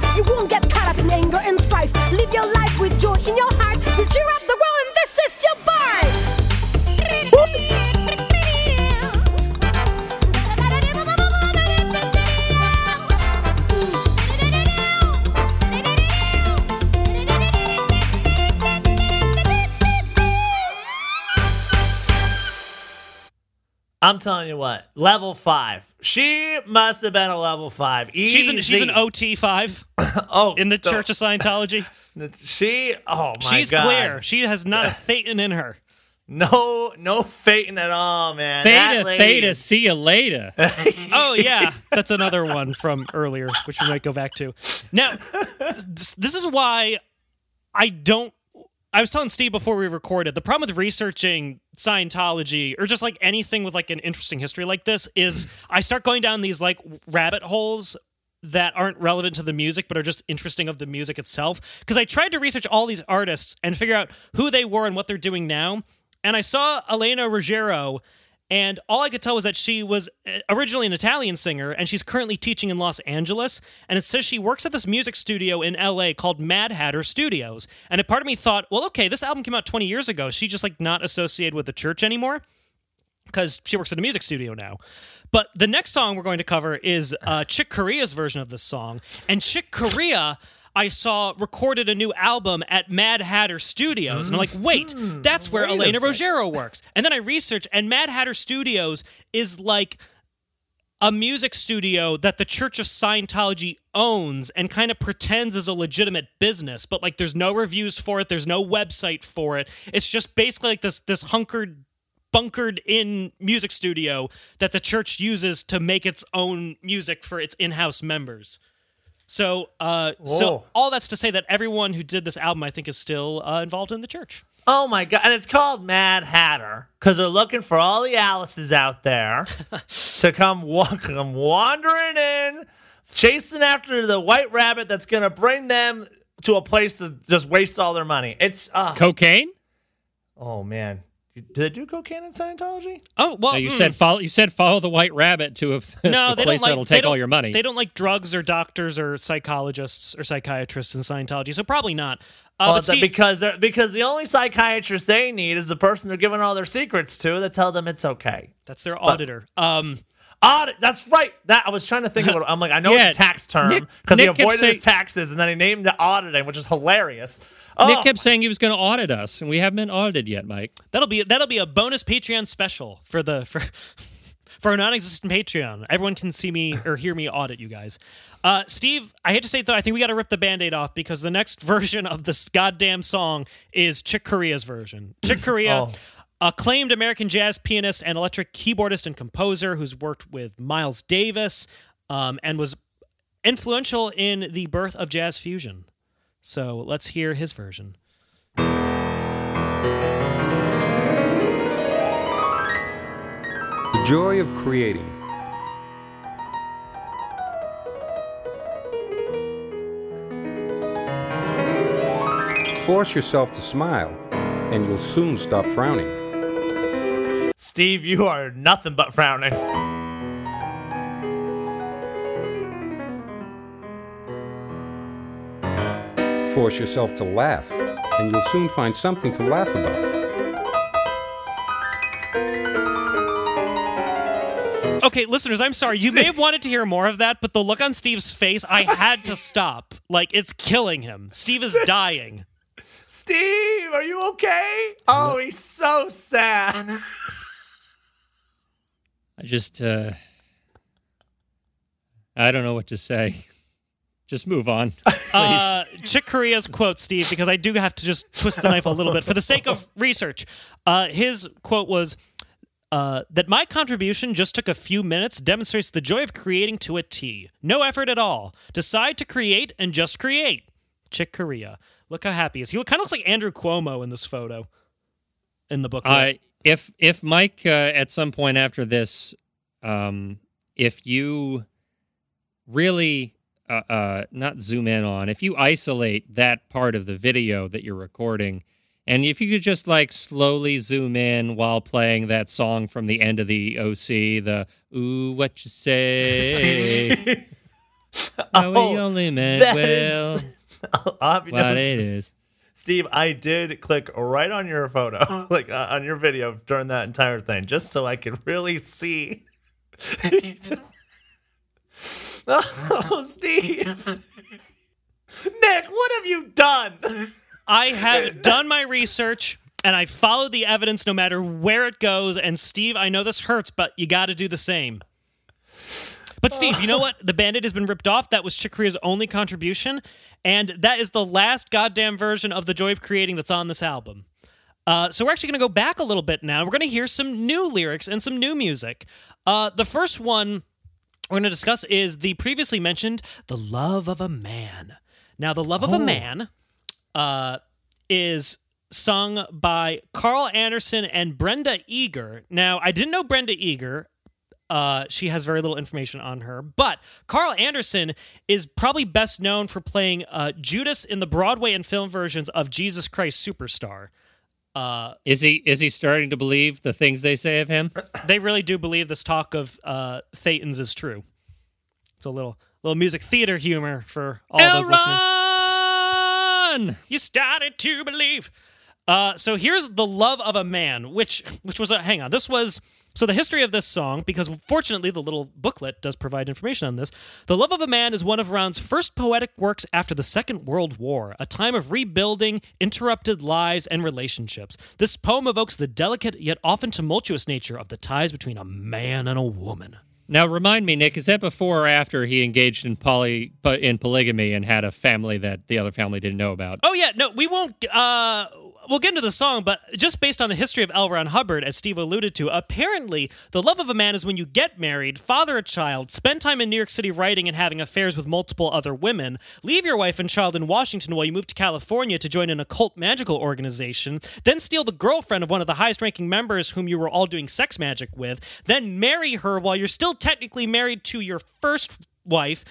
I'm telling you what, level five. She must have been a level five. She's an she's an Easy. OT five [laughs] oh in the Church of Scientology. [laughs] She oh my She's god. clear. She has not a [laughs] Thetan in her. No no Thetan at all, man. That Theta, theta, see you later. Oh yeah, that's another one from earlier, which we might go back to. Now, this, this is why I don't. I was telling Steve before we recorded the problem with researching Scientology or just like anything with like an interesting history like this is I start going down these like rabbit holes that aren't relevant to the music but are just interesting of the music itself because I tried to research all these artists and figure out who they were and what they're doing now and I saw Elena Ruggiero And all I could tell was that she was uh, originally an Italian singer, and she's currently teaching in Los Angeles. And it says she works at this music studio in LA called Mad Hatter Studios. And a part of me thought, well, okay, this album came out 20 years ago. She just like not associated with the church anymore? because she works at a music studio now. But the next song we're going to cover is uh, Chick Corea's version of this song. And Chick Corea, I saw recorded a new album at Mad Hatter Studios. And I'm like, wait, mm-hmm. that's where Wait Elena. Ruggiero works. And then I researched, and Mad Hatter Studios is like a music studio that the Church of Scientology owns and kind of pretends is a legitimate business, but like there's no reviews for it, there's no website for it. It's just basically like this this hunkered bunkered in music studio that the church uses to make its own music for its in-house members. So, uh, so all that's to say that everyone who did this album, I think, is still uh, involved in the church. Oh my god! And it's called Mad Hatter because they're looking for all the Alices out there [laughs] to come, wa- come wandering in, chasing after the white rabbit that's gonna bring them to a place to just waste all their money. It's uh, Cocaine? oh man, did they do cocaine in Scientology? Oh well, No, you mm. said follow. You said follow the white rabbit to a, [laughs] no, a they place don't like. that'll take all your money. They don't like drugs or doctors or psychologists or psychiatrists in Scientology, so probably not. Uh, Oh, but that- because because the only psychiatrist they need is the person they're giving all their secrets to that tell them it's okay. that's their auditor. Um, Audit. That's right. That I was trying to think of it. I'm like, I know [laughs] Yeah, it's a tax term because he Nick avoided saying- his taxes and then he named it auditing, which is hilarious. Oh, Nick kept saying he was going to audit us, and we haven't been audited yet, Mike. that'll be that'll be a bonus Patreon special for the for [laughs] for a non-existent Patreon. Everyone can see me or hear me audit you guys. Uh, Steve, I hate to say it though, I think we got to rip the band-aid off because the next [laughs] version of this goddamn song is Chick Corea's version. Chick [clears throat] Corea, Oh. acclaimed American jazz pianist and electric keyboardist and composer who's worked with Miles Davis um, and was influential in the birth of jazz fusion. So let's hear his version. The joy of creating. Force yourself to smile, and you'll soon stop frowning. Steve, you are nothing but frowning. Force yourself to laugh, and you'll soon find something to laugh about. Okay, listeners, I'm sorry. You may have wanted to hear more of that, but the look on Steve's face, I had to stop. Like, it's killing him. Steve is [laughs] dying. Steve, are you okay? Oh, he's so sad. I just, uh, I don't know what to say. Just move on. [laughs] Uh, Chick Corea's quote, Steve, because I do have to just twist the knife a little bit for the sake of research. Uh, his quote was uh, that my contribution just took a few minutes demonstrates the joy of creating to a T. No effort at all. Decide to create and just create. Chick Corea. Look how happy he is. He kind of looks like Andrew Cuomo in this photo in the book. Uh, if if Mike uh, at some point after this, um, if you really uh, uh, not zoom in on, if you isolate that part of the video that you're recording, and if you could just like slowly zoom in while playing that song from the end of the OC, the "Ooh, what you say." [laughs] oh, we Oh, only meant that well. is- I'll have you What it is. Steve, I did click right on your photo, [laughs] like uh, on your video during that entire thing, just so I could really see. [laughs] oh, Steve. Nick, what have you done? I have done my research and I followed the evidence no matter where it goes. And Steve, I know this hurts, but you got to do the same. But Steve, you know what? The bandit has been ripped off. That was Chick only contribution, and that is the last goddamn version of the joy of creating that's on this album. Uh, so we're actually going to go back a little bit now. We're going to hear some new lyrics and some new music. Uh, the first one we're going to discuss is the previously mentioned "The Love of a Man." Now, "The Love of a Man" uh, is sung by Carl Anderson and Brenda Eager. Now, I didn't know Brenda Eager. Uh, she has very little information on her, but Carl Anderson is probably best known for playing uh, Judas in the Broadway and film versions of Jesus Christ Superstar. Uh, Is he is he starting to believe the things they say of him? [clears throat] they really do believe this talk of uh, Thetans is true. It's a little little music theater humor for all those listeners. L. Ron! You started to believe. Uh, so here's the love of a man, which which was a hang on. This was so the history of this song, because fortunately the little booklet does provide information on this. The love of a man is one of Ron's first poetic works after the Second World War, a time of rebuilding interrupted lives and relationships. This poem evokes the delicate yet often tumultuous nature of the ties between a man and a woman. Now remind me, Nick, is that before or after he engaged in poly in polygamy and had a family that the other family didn't know about? Oh yeah, no, we won't. Uh, we'll get into the song, but just based on the history of L. Ron Hubbard, as Steve alluded to, apparently the love of a man is when you get married, father a child, spend time in New York City writing and having affairs with multiple other women, leave your wife and child in Washington while you move to California to join an occult magical organization, then steal the girlfriend of one of the highest-ranking members whom you were all doing sex magic with, then marry her while you're still technically married to your first wife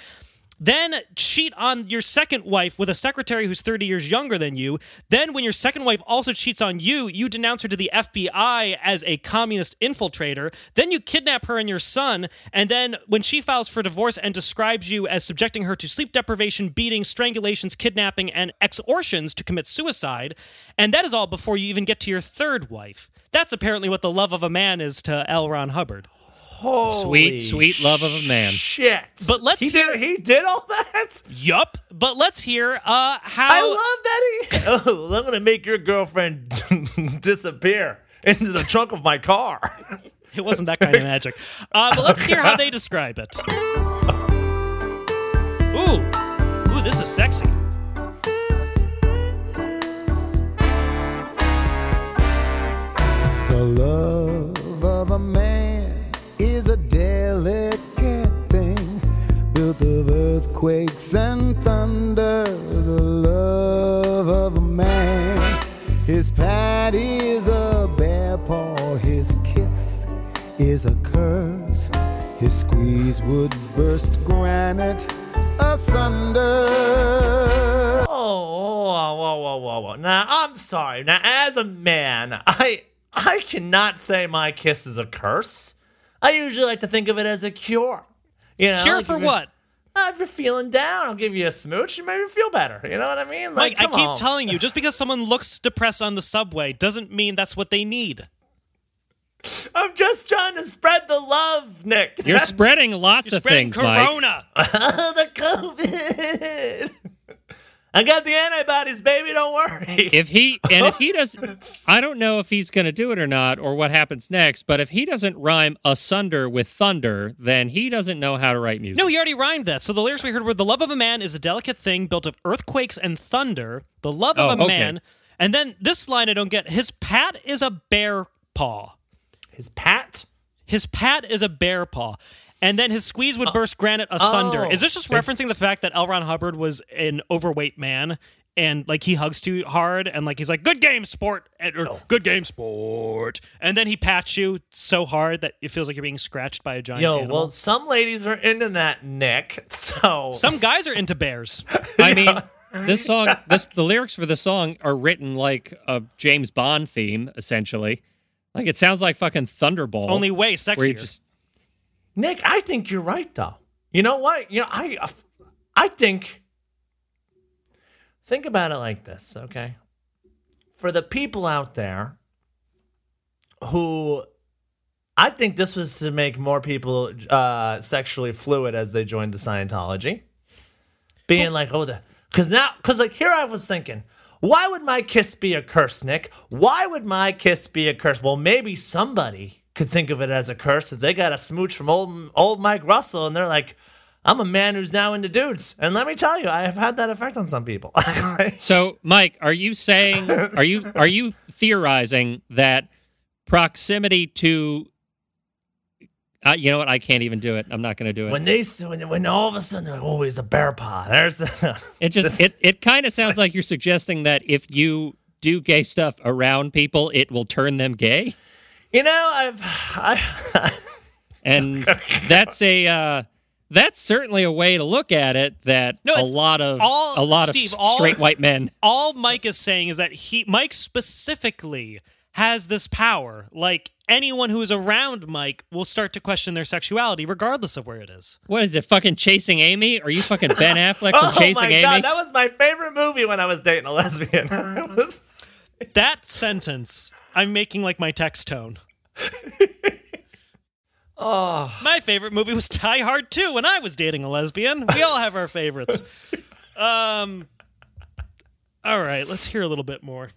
then cheat on your second wife with a secretary who's 30 years younger than you. Then, when your second wife also cheats on you, you denounce her to the FBI as a communist infiltrator. Then you kidnap her and your son. And then, when she files for divorce and describes you as subjecting her to sleep deprivation, beating, strangulations, kidnapping, and extortions to commit suicide. And that is all before you even get to your third wife. That's apparently what the love of a man is to L. Ron Hubbard. Sweet, sweet love of a man. Shit. But let's he hear- did he did all that? Yup. But let's hear uh, how. I love that he [laughs] Oh, I'm gonna make your girlfriend [laughs] disappear into the trunk of my car. [laughs] It wasn't that kind of magic. Uh, but let's hear how they describe it. Ooh, ooh, this is sexy. The love earthquakes and thunder. The love of a man, his pat is a bear paw, his kiss is a curse, his squeeze would burst granite asunder. Oh, whoa, whoa, whoa, whoa, whoa. Now, I'm sorry. Now, as a man, I I cannot say my kiss is a curse. I usually like to think of it as a cure. You know, Cure like for what? Uh, if you're feeling down, I'll give you a smooch and maybe you feel better. You know what I mean? Like, I keep on. telling you, [laughs] just because someone looks depressed on the subway doesn't mean that's what they need. I'm just trying to spread the love, Nick. You're That's- spreading lots You're of spreading things, Mike. corona. [laughs] the COVID. I got the antibodies, baby. Don't worry. [laughs] If he and if he doesn't, [laughs] I don't know if he's going to do it or not, or what happens next. But if he doesn't rhyme asunder with thunder, then he doesn't know how to write music. No, he already rhymed that. So the lyrics we heard were The love of a man is a delicate thing built of earthquakes and thunder. The love of Oh, a okay. man. And then this line I don't get. His pat is a bear paw. His pat. His pat is a bear paw. And then his squeeze would uh, burst granite asunder. oh. is this just oh. referencing the fact that L. Ron Hubbard was an overweight man and like he hugs too hard and like he's like, good game, sport. And, or, Good game, sport. And then he pats you so hard that it feels like you're being scratched by a giant Yo, animal. well, some ladies are into that, Nick. So Some guys are into bears. [laughs] I mean, this song, this the lyrics for the song are written like a James Bond theme, essentially. Like it sounds like fucking Thunderball. Only way where you sexier. just Nick, I think you're right though. You know what? You know, I I think think about it like this, okay? For the people out there who I think this was to make more people uh, sexually fluid as they joined the Scientology. Being like, oh, the because now, because like here I was thinking, why would my kiss be a curse, Nick? Why would my kiss be a curse? Well, maybe somebody could think of it as a curse if they got a smooch from old old Mike Russell and they're like, I'm a man who's now into dudes. And let me tell you, I have had that effect on some people. [laughs] So, Mike, are you saying are you are you theorizing that proximity to uh, you know what? I can't even do it. I'm not going to do it. when they when, when all of a sudden, they're like, oh, he's a bear paw. There's it just [laughs] it it kind of sounds like you're suggesting that if you do gay stuff around people, it will turn them gay, you know, I've [sighs] I, [laughs] and that's a uh, that's certainly a way to look at it. That No, a lot of all- a lot Steve, of all- straight white men. [laughs] all Mike is saying is that he Mike specifically has this power. Like anyone who is around Mike will start to question their sexuality regardless of where it is. What is it? Fucking chasing Amy? Are you fucking Ben [laughs] Affleck from Chasing? Oh my Amy? god, that was my favorite movie when I was dating a lesbian. Was- That sentence I'm making like my text tone. oh, [laughs] My favorite movie was Die Hard 2 when I was dating a lesbian. We all have our favorites. [laughs] Um All right, let's hear a little bit more.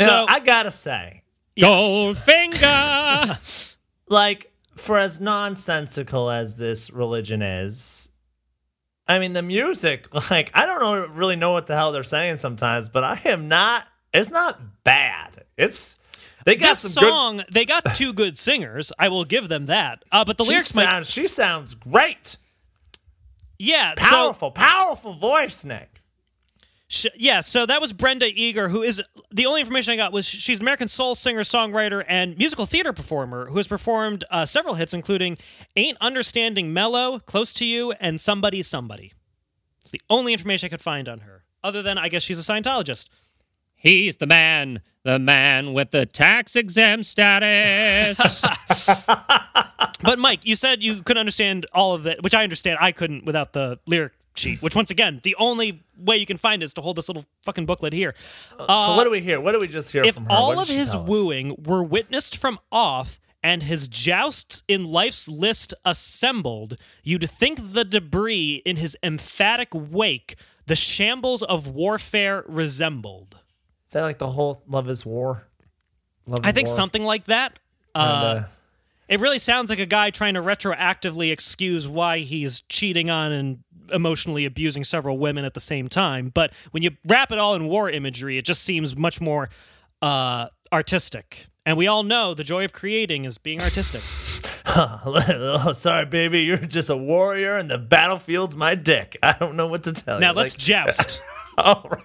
You know, So I gotta say, Goldfinger. [laughs] like for as nonsensical as this religion is i mean the music [laughs] like i don't know really know what the hell they're saying sometimes but i am not it's not bad it's they got this some song, they got two good singers. I will give them that. Uh, but the she lyrics might she sounds great Yeah, so powerful powerful voice nick Sh- yeah, so that was Brenda Eager, who is the only information I got was she's an American soul singer, songwriter, and musical theater performer who has performed uh, several hits, including "Ain't Understanding Mellow," "Close to You," and "Somebody Somebody." It's the only information I could find on her. Other than I guess she's a Scientologist. He's the man, the man with the tax exempt status. [laughs] But Mike, you said you couldn't understand all of it, which I understand. I couldn't without the lyric sheet. Which, once again, the only way you can find is to hold this little fucking booklet here. so what do we hear what do we just hear if from her all of his wooing were witnessed from off and his jousts in life's list assembled, you'd think the debris in his emphatic wake the shambles of warfare resembled. is that like the whole love is war love I think war something like that. Uh, it really sounds like a guy trying to retroactively excuse why he's cheating on and emotionally abusing several women at the same time. But when you wrap it all in war imagery, it just seems much more uh, artistic. And we all know the joy of creating is being artistic. [laughs] [laughs] oh, sorry, baby. You're just a warrior, and the battlefield's my dick. I don't know what to tell now you. Now let's Like- [laughs] joust. All right.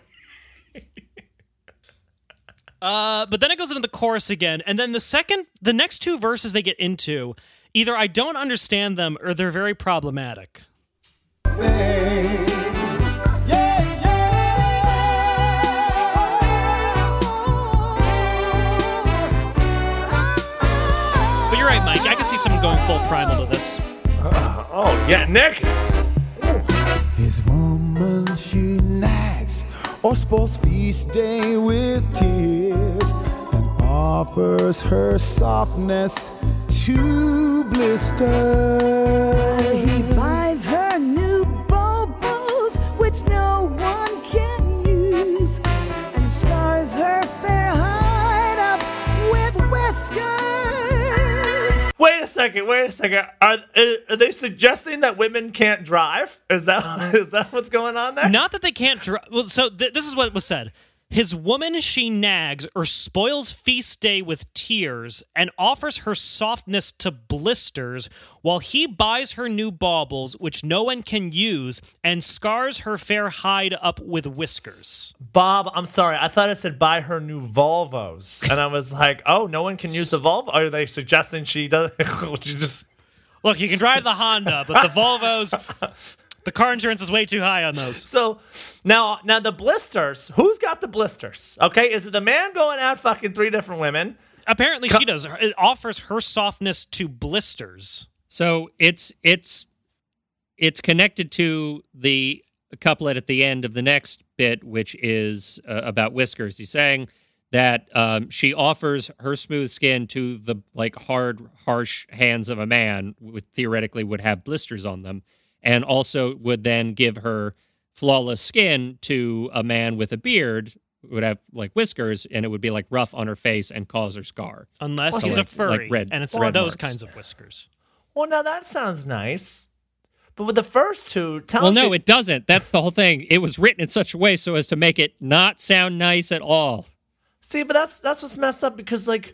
Uh, but then it goes into the chorus again, and then the second, the next two verses they get into, either I don't understand them or they're very problematic. But you're right, Mike. I could see someone going full primal to this. [laughs] Oh yeah, Nick. His woman she nags or spoils feast day with tears and offers her softness to blister. He buys her second. Wait a second. Are, uh, are they suggesting that women can't drive? Is that uh-huh. [laughs] is that what's going on there? Not that they can't. drive. well, so th- this is what was said. His woman she nags or spoils feast day with tears and offers her softness to blisters while he buys her new baubles which no one can use and scars her fair hide up with whiskers. Bob, I'm sorry. I thought it said buy her new Volvos, and I was like, oh, no one can use the Volvo. Are they suggesting she does? [laughs] she just. Look, you can drive the Honda, but the Volvos, the car insurance is way too high on those. So now, now the blisters. Who's got the blisters? Okay, is it the man going out fucking three different women? Apparently, she does. It offers her softness to blisters. So it's it's it's connected to the couplet at the end of the next bit, which is uh, about whiskers. He's saying that um, she offers her smooth skin to the like hard, harsh hands of a man, would theoretically would have blisters on them, and also would then give her flawless skin to a man with a beard who would have like whiskers, and it would be like rough on her face and cause her scar. Unless So he's like- a furry, like red- and it's red those marks. kinds of whiskers. Well, now that sounds nice. But with the first two, tell me. Well, me. no, it doesn't. That's the whole thing. It was written in such a way so as to make it not sound nice at all. See, but that's that's what's messed up because like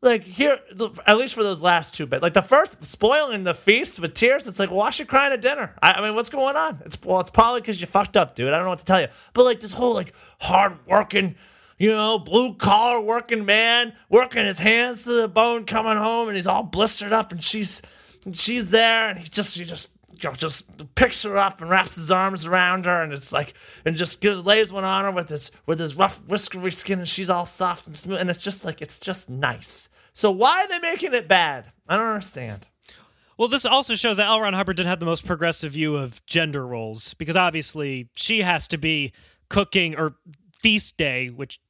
like here at least for those last two bits like the first spoiling the feast with tears it's like why should crying at dinner? I, I mean what's going on? It's well it's probably because you fucked up dude. I don't know what to tell you. But like this whole like hard working you know blue collar working man working his hands to the bone coming home and he's all blistered up and she's and she's there and he just he just you know, just picks her up and wraps his arms around her and it's like and just gives lays one on her with his with his rough whiskery skin and she's all soft and smooth and it's just like it's just nice. So why are they making it bad? I don't understand. Well, this also shows that L. Ron Hubbard didn't have the most progressive view of gender roles because obviously she has to be cooking or feast day, which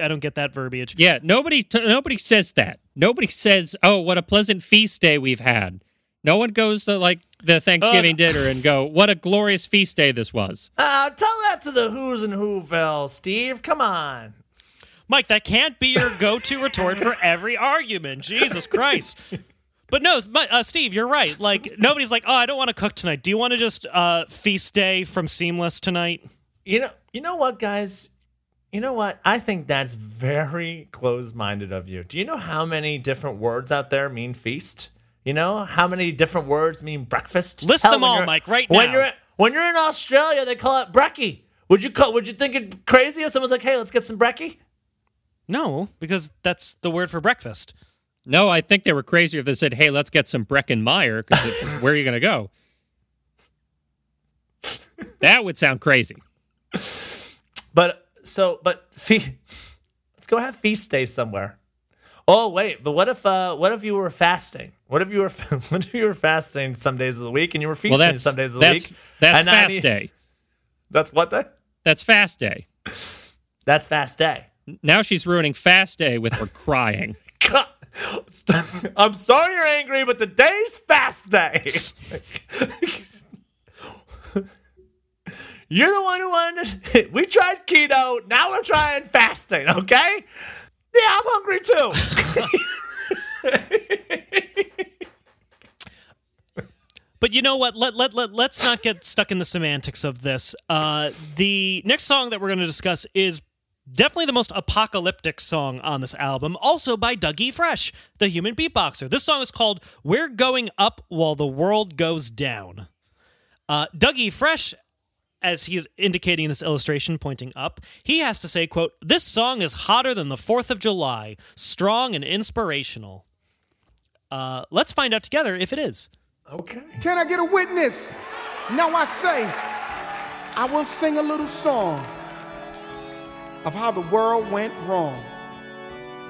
I don't get that verbiage. Yeah, nobody t- nobody says that. Nobody says, "Oh, what a pleasant feast day we've had." No one goes to like the Thanksgiving dinner and go, "What a glorious feast day this was." Uh, tell that to the Who's and Whoville, Steve. Come on. Mike, that can't be your go-to retort for every argument. Jesus Christ. But no, but, uh, Steve, you're right. Like nobody's like, oh, I don't want to cook tonight. Do you want to just uh, feast day from Seamless tonight? You know, you know what, guys? You know what? I think that's very close-minded of you. Do you know how many different words out there mean feast? You know how many different words mean breakfast? List Hell, them when all, Mike, right when now. You're, when you're in Australia, they call it brekkie. Would you call? Would you think it crazy if someone's like, "Hey, let's get some brekkie"? No, because that's the word for breakfast. No, I think they were crazier if they said, "Hey, let's get some Breckenmeyer," Because [laughs] where are you going to go? That would sound crazy. But so, but fe- let's go have feast day somewhere. Oh wait, but what if uh what if you were fasting? What if you were [laughs] what if you were fasting some days of the week and you were feasting Well, some days of the that's week? that's fast need- day. That's what day? That's fast day. [laughs] That's fast day. Now she's ruining fast day with her crying. [laughs] God. I'm sorry you're angry, but today's fast day. you're the one who wanted. We tried keto. Now we're trying fasting. Okay? Yeah, I'm hungry too. But you know what? Let, let, let, let's not get stuck in the semantics of this. Uh, the next song that we're going to discuss is definitely the most apocalyptic song on this album, also by Dougie Fresh, the human beatboxer. This song is called We're Going Up While the World Goes Down. Uh, Dougie Fresh, as he is indicating in this illustration pointing up, he has to say, quote, This song is hotter than the 4th of July, strong and inspirational. Uh, let's find out together if it is. Okay. Can I get a witness? Now I say, I will sing a little song of how the world went wrong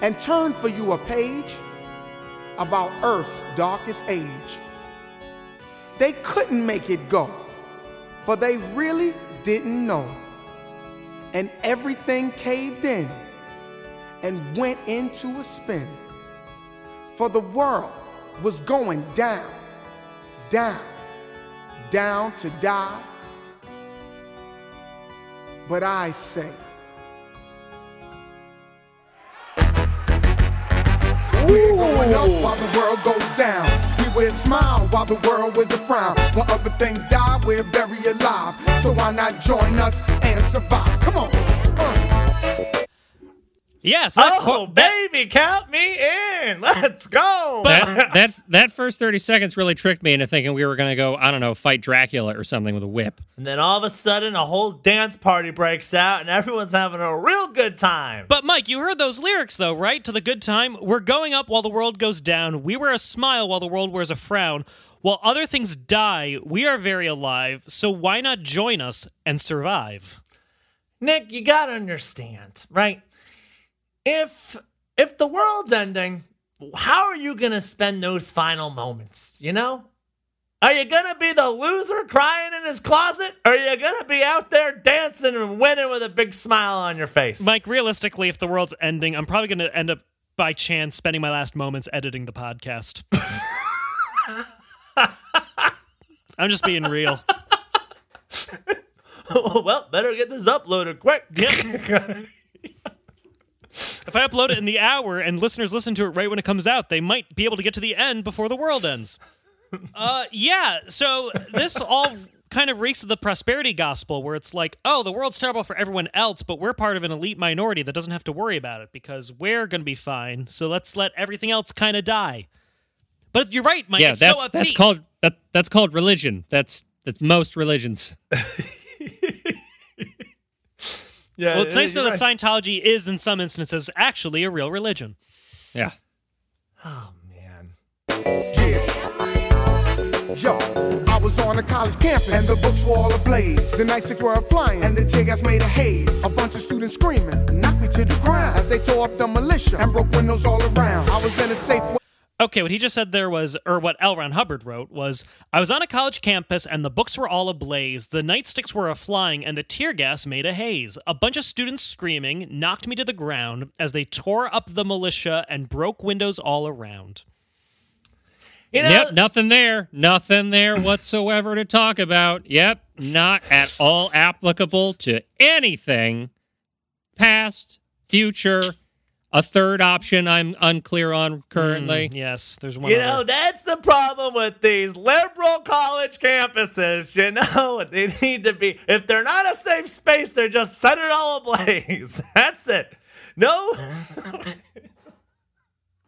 and turn for you a page about Earth's darkest age. They couldn't make it go, for they really didn't know. And everything caved in and went into a spin. For the world was going down down, down to die. But I say, We're going up while the world goes down. We a smile while the world wears a frown. While other things die, we're very alive. So why not join us and survive? Come on. Uh. Yes, Oh, that- baby, count me in. [laughs] Let's go. That, [laughs] that that first thirty seconds really tricked me into thinking we were going to go, I don't know, fight Dracula or something with a whip. and then all of a sudden, a whole dance party breaks out, and everyone's having a real good time. But Mike, you heard those lyrics though, right? To the good time. We're going up while the world goes down. We wear a smile while the world wears a frown. While other things die, we are very alive. So why not join us and survive? Nick, you gotta understand, right? If if the world's ending, how are you gonna spend those final moments? You know? Are you gonna be the loser crying in his closet? Or are you gonna be out there dancing and winning with a big smile on your face? Mike, realistically, if the world's ending, I'm probably going to end up by chance spending my last moments editing the podcast. [laughs] I'm just being real. [laughs] well, better get this uploaded quick. [laughs] If I upload it in the hour and listeners listen to it right when it comes out, they might be able to get to the end before the world ends. [laughs] Uh, yeah. So this all kind of reeks of the prosperity gospel, where it's like, oh, the world's terrible for everyone else, but we're part of an elite minority that doesn't have to worry about it because we're going to be fine. So let's let everything else kind of die. But you're right, Mike. yeah, it's that's so that's called that that's called religion. That's that's most religions. [laughs] Yeah, Well, it's nice to know you're that Scientology is, in some instances, actually a real religion. Yeah. Oh man. Yo, I was on a college campus and the books were all ablaze. The night six were flying and the tear gas made a haze. A bunch of students screaming, knocked me to the ground as they tore up the militia and broke windows all around. I was in a Safeway. Okay, what he just said there was, or what L. Ron Hubbard wrote was, I was on a college campus and the books were all ablaze, the nightsticks were a flying, and the tear gas made a haze. A bunch of students screaming knocked me to the ground as they tore up the militia and broke windows all around. You know, Yep, nothing there. Nothing there whatsoever to talk about. Yep, not at all applicable to anything past, future, a third option I'm unclear on currently. Mm, yes, there's one. You other. know, that's the problem with these liberal college campuses. You know, [laughs] they need to be, if they're not a safe space, they're just set it all ablaze. [laughs] That's it. No. [laughs]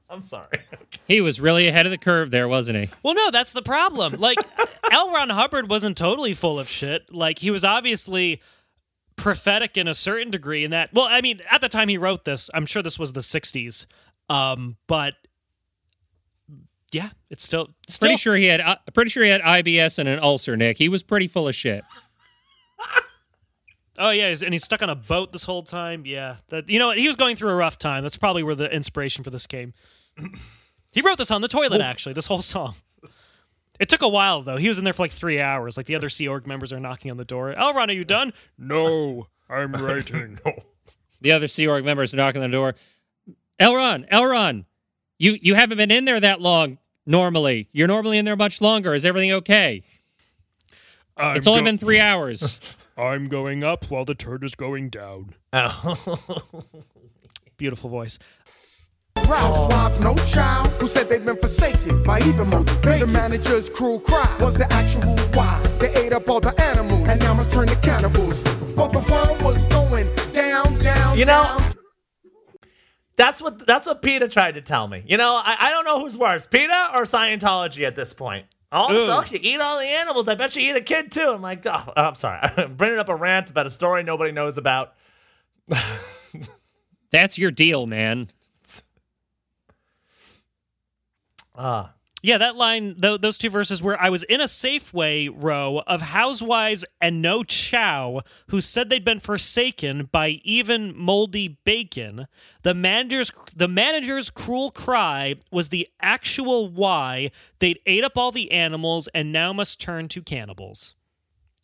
I'm sorry. He was really ahead of the curve there, wasn't he? Well, no, that's the problem. Like, L. Ron Hubbard wasn't totally full of shit. Like, he was obviously prophetic in a certain degree in that, well, I mean, at the time he wrote this, I'm sure this was the 60s. Um, but yeah, it's still, still Pretty sure he had. Uh, pretty sure he had IBS and an ulcer, Nick. He was pretty full of shit. [laughs] Oh yeah, he's, and he's stuck on a boat this whole time. Yeah, that you know what? He was going through a rough time. That's probably where the inspiration for this came. [clears throat] he wrote this on the toilet. Actually, this whole song. It took a while though. He was in there for like three hours. Like the other Sea Org members are knocking on the door. L. Ron, are you done? No, I'm writing. no. [laughs] The other Sea Org members are knocking on the door. L. Ron, Elron, you you haven't been in there that long. Normally, you're normally in there much longer. Is everything okay? it's only been three hours. [laughs] I'm going up while the turd is going down. Oh. [laughs] Beautiful voice. Ralph's wives, no child, who said they'd been forsaken by evil motivation. The manager's cruel cry was the actual why. They ate up all the animals and now must turn to cannibals. But the world was going down, down, You know, down. That's what that's what PETA tried to tell me. You know, I, I don't know who's worse, PETA or Scientology at this point. Oh, Ugh. so you eat all the animals. I bet you eat a kid too. I'm like, oh, oh I'm sorry. [laughs] I'm bringing up a rant about a story nobody knows about. [laughs] That's your deal, man. Ah, Yeah, that line, th- those two verses where I was in a Safeway row of housewives and no chow who said they'd been forsaken by even moldy bacon. The manager's the manager's cruel cry was the actual why they'd ate up all the animals and now must turn to cannibals.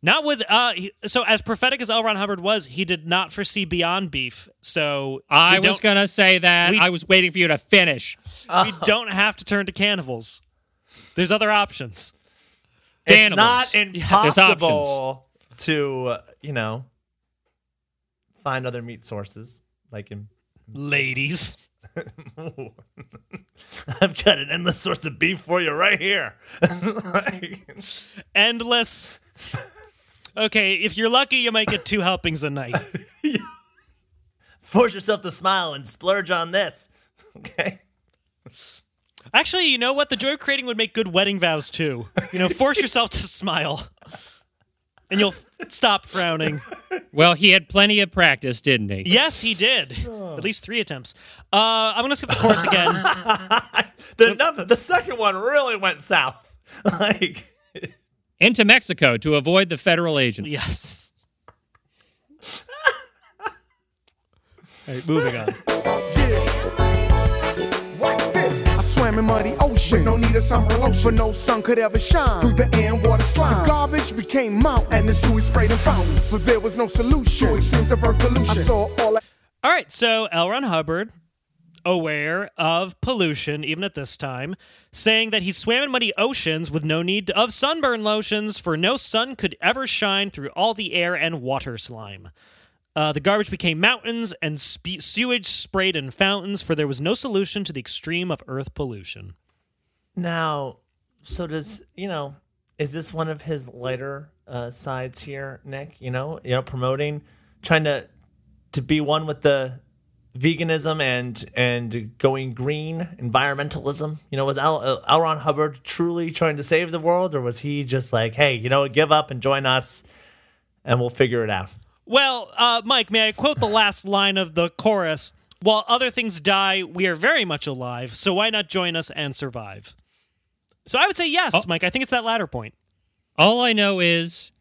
Not with uh he- so as prophetic as L. Ron Hubbard was, he did not foresee beyond beef. So I was gonna say that. we- I was waiting for you to finish. we don't have to turn to cannibals. There's other options. it's Animals. not There's impossible to uh, you know find other meat sources like in. Ladies. [laughs] I've got an endless source of beef for you right here. [laughs] Like- endless. Okay, if you're lucky, you might get two helpings a night. [laughs] force yourself to smile and splurge on this. Okay. Actually, you know what? The joy of creating would make good wedding vows too. You know, force yourself to smile, and you'll f- stop frowning. Well, he had plenty of practice, didn't he? Yes, he did. At least three attempts. Uh, I'm gonna skip the course again. [laughs] The number, the second one really went south. [laughs] Like Into Mexico to avoid the federal agents. Yes. All right, moving on. Watch this. I swam in muddy ocean. No need of summer lotion. But no sun could ever shine through the air and water slime. The garbage became mountain and the sewage sprayed in fountains. But there was no solution to extremes of earth pollution. I saw all that. All right, so L. Ron Hubbard, aware of pollution, even at this time, saying that he swam in muddy oceans with no need of sunburn lotions, for no sun could ever shine through all the air and water slime. Uh, the garbage became mountains and spe- sewage sprayed in fountains, for there was no solution to the extreme of earth pollution. Now, so does you know? Is this one of his lighter uh, sides here, Nick? You know, you know, promoting, trying to to be one with the veganism and and going green, environmentalism. You know, was L, uh, L. Ron Hubbard truly trying to save the world, or was he just like, hey, you know, give up and join us, and we'll figure it out? Well, uh, Mike, may I quote the last line of the chorus? While other things die, we are very much alive, so why not join us and survive? So I would say yes, Mike. I think it's that latter point. All I know is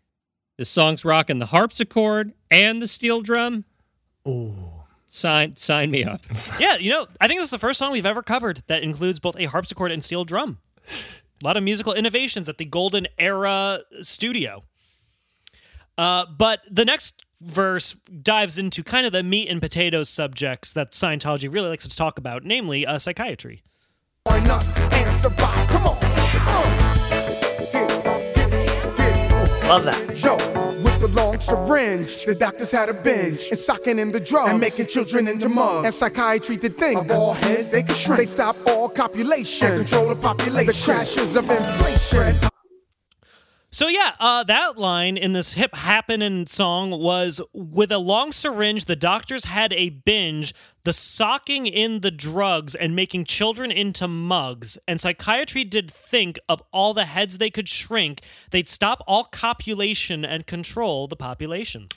the song's rocking the harpsichord and the steel drum. Ooh. Sign sign me up. [laughs] yeah, you know, I think this is the first song we've ever covered that includes both a harpsichord and steel drum. A lot of musical innovations at the Golden Era studio. Uh, but the next verse dives into kind of the meat and potatoes subjects that Scientology really likes to talk about, namely uh, psychiatry. Join us and survive. Come on. Love that. With the long syringe, the doctors had a binge and sucking in the drugs and making children into mugs. And psychiatry to think of all heads they could shrink. They stop all copulation and control the population. The crashes of inflation. So yeah, uh, that line in this hip happening song was with a long syringe. The doctors had a binge, the socking in the drugs and making children into mugs. And psychiatry did think of all the heads they could shrink. They'd stop all copulation and control the population.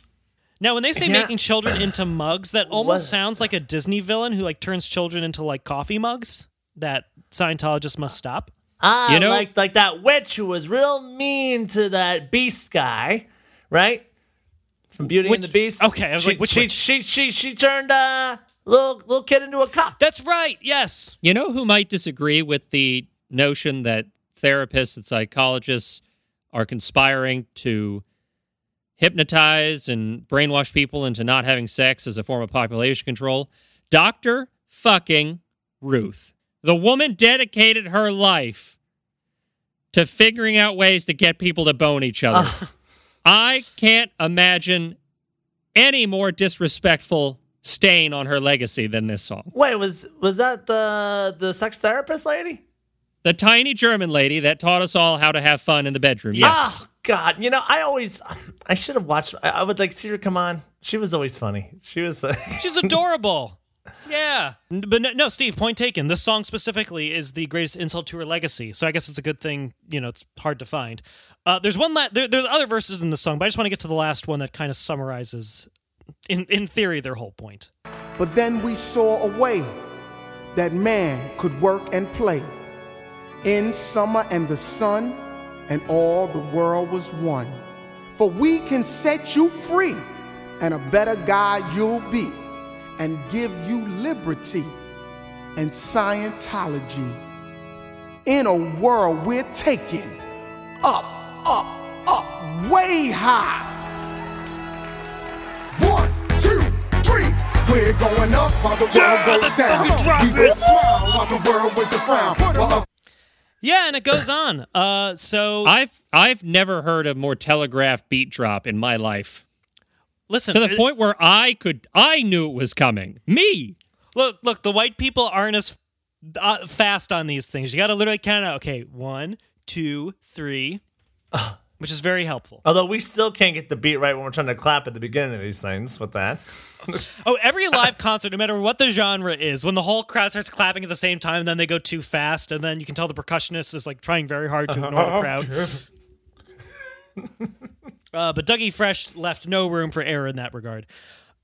Now, when they say Yeah. making children into mugs, that almost What? sounds like a Disney villain who like turns children into like coffee mugs that Scientologists must stop. Ah, You know- like like that witch who was real mean to that beast guy, right? From Beauty and the Beast. okay, I was she, like, which she, witch? she she she turned a little little kid into a cop. That's right. Yes. You know who might disagree with the notion that therapists and psychologists are conspiring to hypnotize and brainwash people into not having sex as a form of population control? Dr. fucking Ruth. The woman dedicated her life to figuring out ways to get people to bone each other. I can't imagine any more disrespectful stain on her legacy than this song. Wait, was was that the the sex therapist lady? The tiny German lady that taught us all how to have fun in the bedroom. Yes. Oh God, you know I always I should have watched. I, I would like see her come on. She was always funny. She was. Uh, [laughs] She's adorable. Yeah. But no, no, Steve, point taken. This song specifically is the greatest insult to her legacy. So I guess it's a good thing, you know, it's hard to find. Uh, there's one la- there, there's other verses in the song, but I just want to get to the last one that kind of summarizes in in theory their whole point. But then we saw a way that man could work and play in summer and the sun, and all the world was one. For we can set you free, and a better guy you'll be, and give you liberty and Scientology. In a world we're taking up, up, up, way high. One, two, three. We're going up while the world goes down. we will smile while the world was a frown. Yeah, and it goes on. Uh, so I've I've never heard a more telegraph beat drop in my life. Listen To the it- point where I could I knew it was coming. Me. Look, look, the white people aren't as uh, fast on these things. You got to literally count out. Okay, one, two, three, which is very helpful. although we still can't get the beat right when we're trying to clap at the beginning of these things. With that, [laughs] Oh, every live concert, no matter what the genre is, when the whole crowd starts clapping at the same time, then they go too fast, and then you can tell the percussionist is like trying very hard to ignore the [laughs] crowd. [laughs] uh, but Dougie Fresh left no room for error in that regard.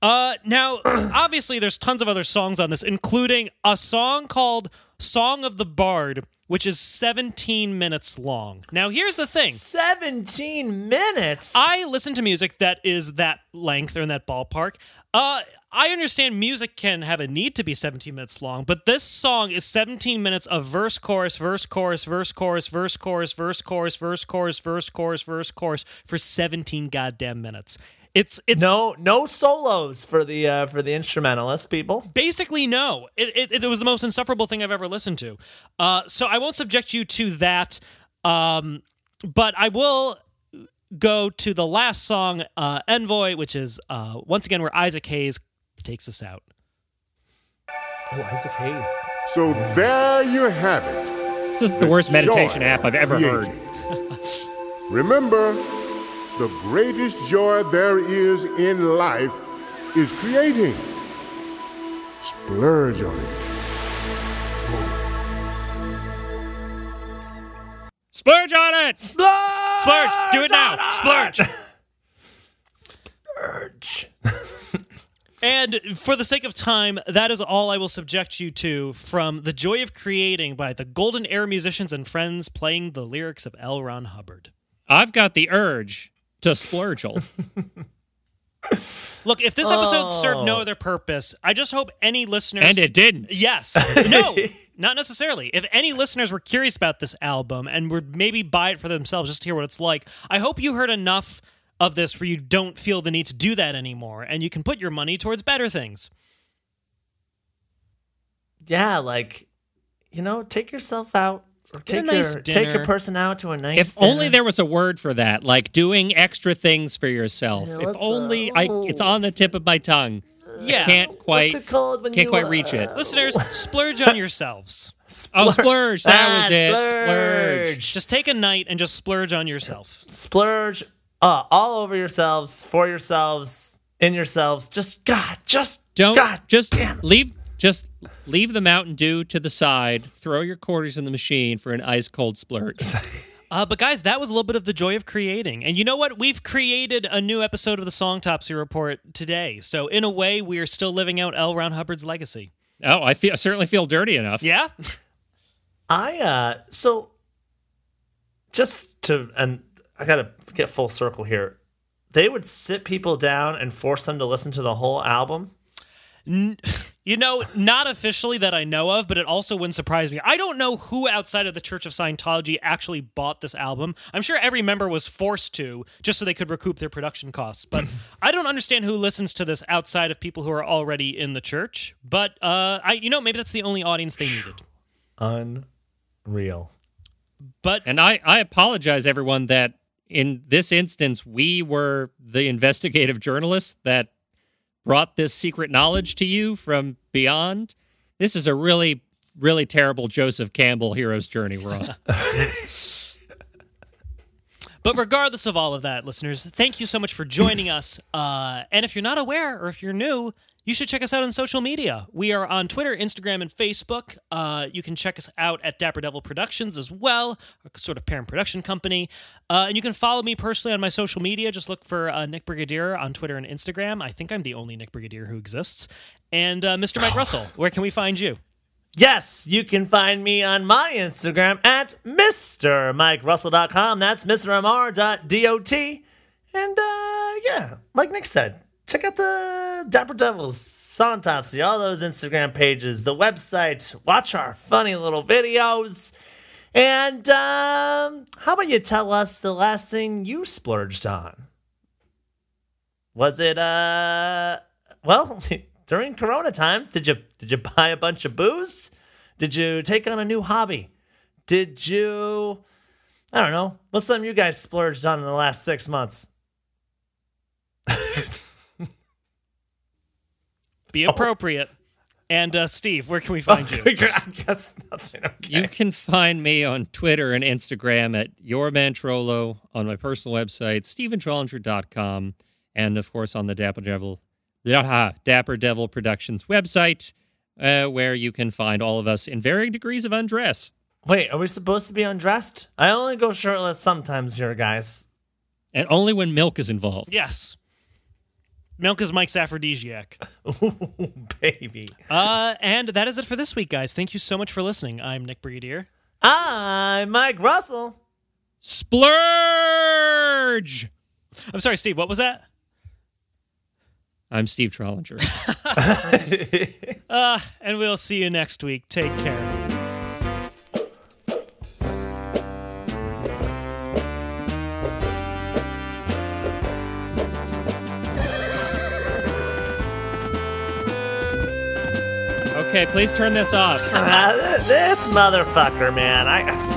Uh, now, [clears throat] obviously, there's tons of other songs on this, including a song called "Song of the Bard," which is 17 minutes long. Now, here's the thing. seventeen minutes. I listen to music that is that length or in that ballpark. Uh, I understand music can have a need to be 17 minutes long, but this song is 17 minutes of verse, chorus, verse, chorus, verse, chorus, verse, chorus, verse, chorus, verse, chorus, verse, chorus, verse, chorus for 17 goddamn minutes. It's it's no no solos for the uh, for the instrumentalist people. Basically, no. It, it, it was the most insufferable thing I've ever listened to. Uh, so I won't subject you to that. Um, but I will go to the last song, uh, Envoy, which is uh, once again where Isaac Hayes takes us out. Oh, Isaac Hayes. So there you have it. This is the worst meditation app I've ever heard. Remember, the greatest joy there is in life is creating. Splurge on it. Splurge on it! Splurge! Splurge! Do it now! Splurge! [laughs] Splurge. And for the sake of time, that is all I will subject you to from The Joy of Creating by the Golden Era musicians and friends playing the lyrics of L. Ron Hubbard. I've got the urge to splurgle. [laughs] Look, if this episode served Oh. no other purpose, I just hope any listeners. and it didn't. Yes. [laughs] No, not necessarily. If any listeners were curious about this album and would maybe buy it for themselves just to hear what it's like, I hope you heard enough of this where you don't feel the need to do that anymore and you can put your money towards better things. Yeah, like, you know, take yourself out or Get a take nice your take your person out to a nice. If only there was a word for that, like doing extra things for yourself. Yeah, if only the- I it's on the tip of my tongue. Yeah. Can't quite What's it called when can't you, quite uh, reach it. Listeners, [laughs] splurge on yourselves. Oh, splurge. That Ah, was it. splurge. Splurge. Just take a night and just splurge on yourself. splurge uh, all over yourselves, for yourselves, in yourselves. Just God, just Don't God, just damn. leave just leave the Mountain Dew to the side, throw your quarters in the machine for an ice cold splurge. [laughs] Uh, but guys, that was a little bit of the joy of creating. And you know what? We've created a new episode of the Songtopsy Report today. So in a way, we are still living out L. Ron Hubbard's legacy. oh, I feel I certainly feel dirty enough. Yeah? [laughs] I uh so just to and I gotta get full circle here. They would sit people down and force them to listen to the whole album. [laughs] You know, not officially that I know of, but it also wouldn't surprise me. I don't know who outside of the Church of Scientology actually bought this album. I'm sure every member was forced to, just so they could recoup their production costs. But [clears throat] I don't understand who listens to this outside of people who are already in the church. But uh, I, you know, maybe that's the only audience they needed. Unreal. But And I, I apologize, everyone, that in this instance, we were the investigative journalists that brought this secret knowledge to you from beyond. This is a really, really terrible Joseph Campbell hero's journey we're on. [laughs] But regardless of all of that, listeners, thank you so much for joining us. Uh, and if you're not aware or if you're new, you should check us out on social media. We are on Twitter, Instagram, and Facebook. Uh, you can check us out at Dapper Devil Productions as well, a sort of parent production company. Uh, and you can follow me personally on my social media. Just look for uh, Nick Brigadier on Twitter and Instagram. I think I'm the only Nick Brigadier who exists. And uh, Mr. Mike [sighs] Russell, where can we find you? Yes, you can find me on my Instagram at MrMikeRussell.com. That's MrMR.dot. And uh, yeah, like Nick said, check out the Dapper Devils, Songtopsy, all those Instagram pages, the website, watch our funny little videos. And um, how about you tell us the last thing you splurged on? Was it uh well [laughs] during Corona times? Did you did you buy a bunch of booze? Did you take on a new hobby? Did you I don't know. What's something you guys splurged on in the last six months? [laughs] Be appropriate. And uh, Steve, where can we find you? [laughs] I guess nothing. Okay. You can find me on Twitter and Instagram at yourmantrollo, on my personal website, stephentrollinger.com, and of course on the Dapper Devil, Yaha, Dapper Devil Productions website, uh, where you can find all of us in varying degrees of undress. Wait, are we supposed to be undressed? I only go shirtless sometimes here, guys. And only when milk is involved. Yes. Milk is Mike's aphrodisiac. [laughs] Ooh, baby. Uh, and that is it for this week, guys. Thank you so much for listening. I'm Nick Brigadier. I'm Mike Russell. Splurge! I'm sorry, Steve. What was that? I'm Steve Trollinger. [laughs] [laughs] Uh, and we'll see you next week. Take care. Okay, please turn this off. Ah, [laughs] this motherfucker, man. I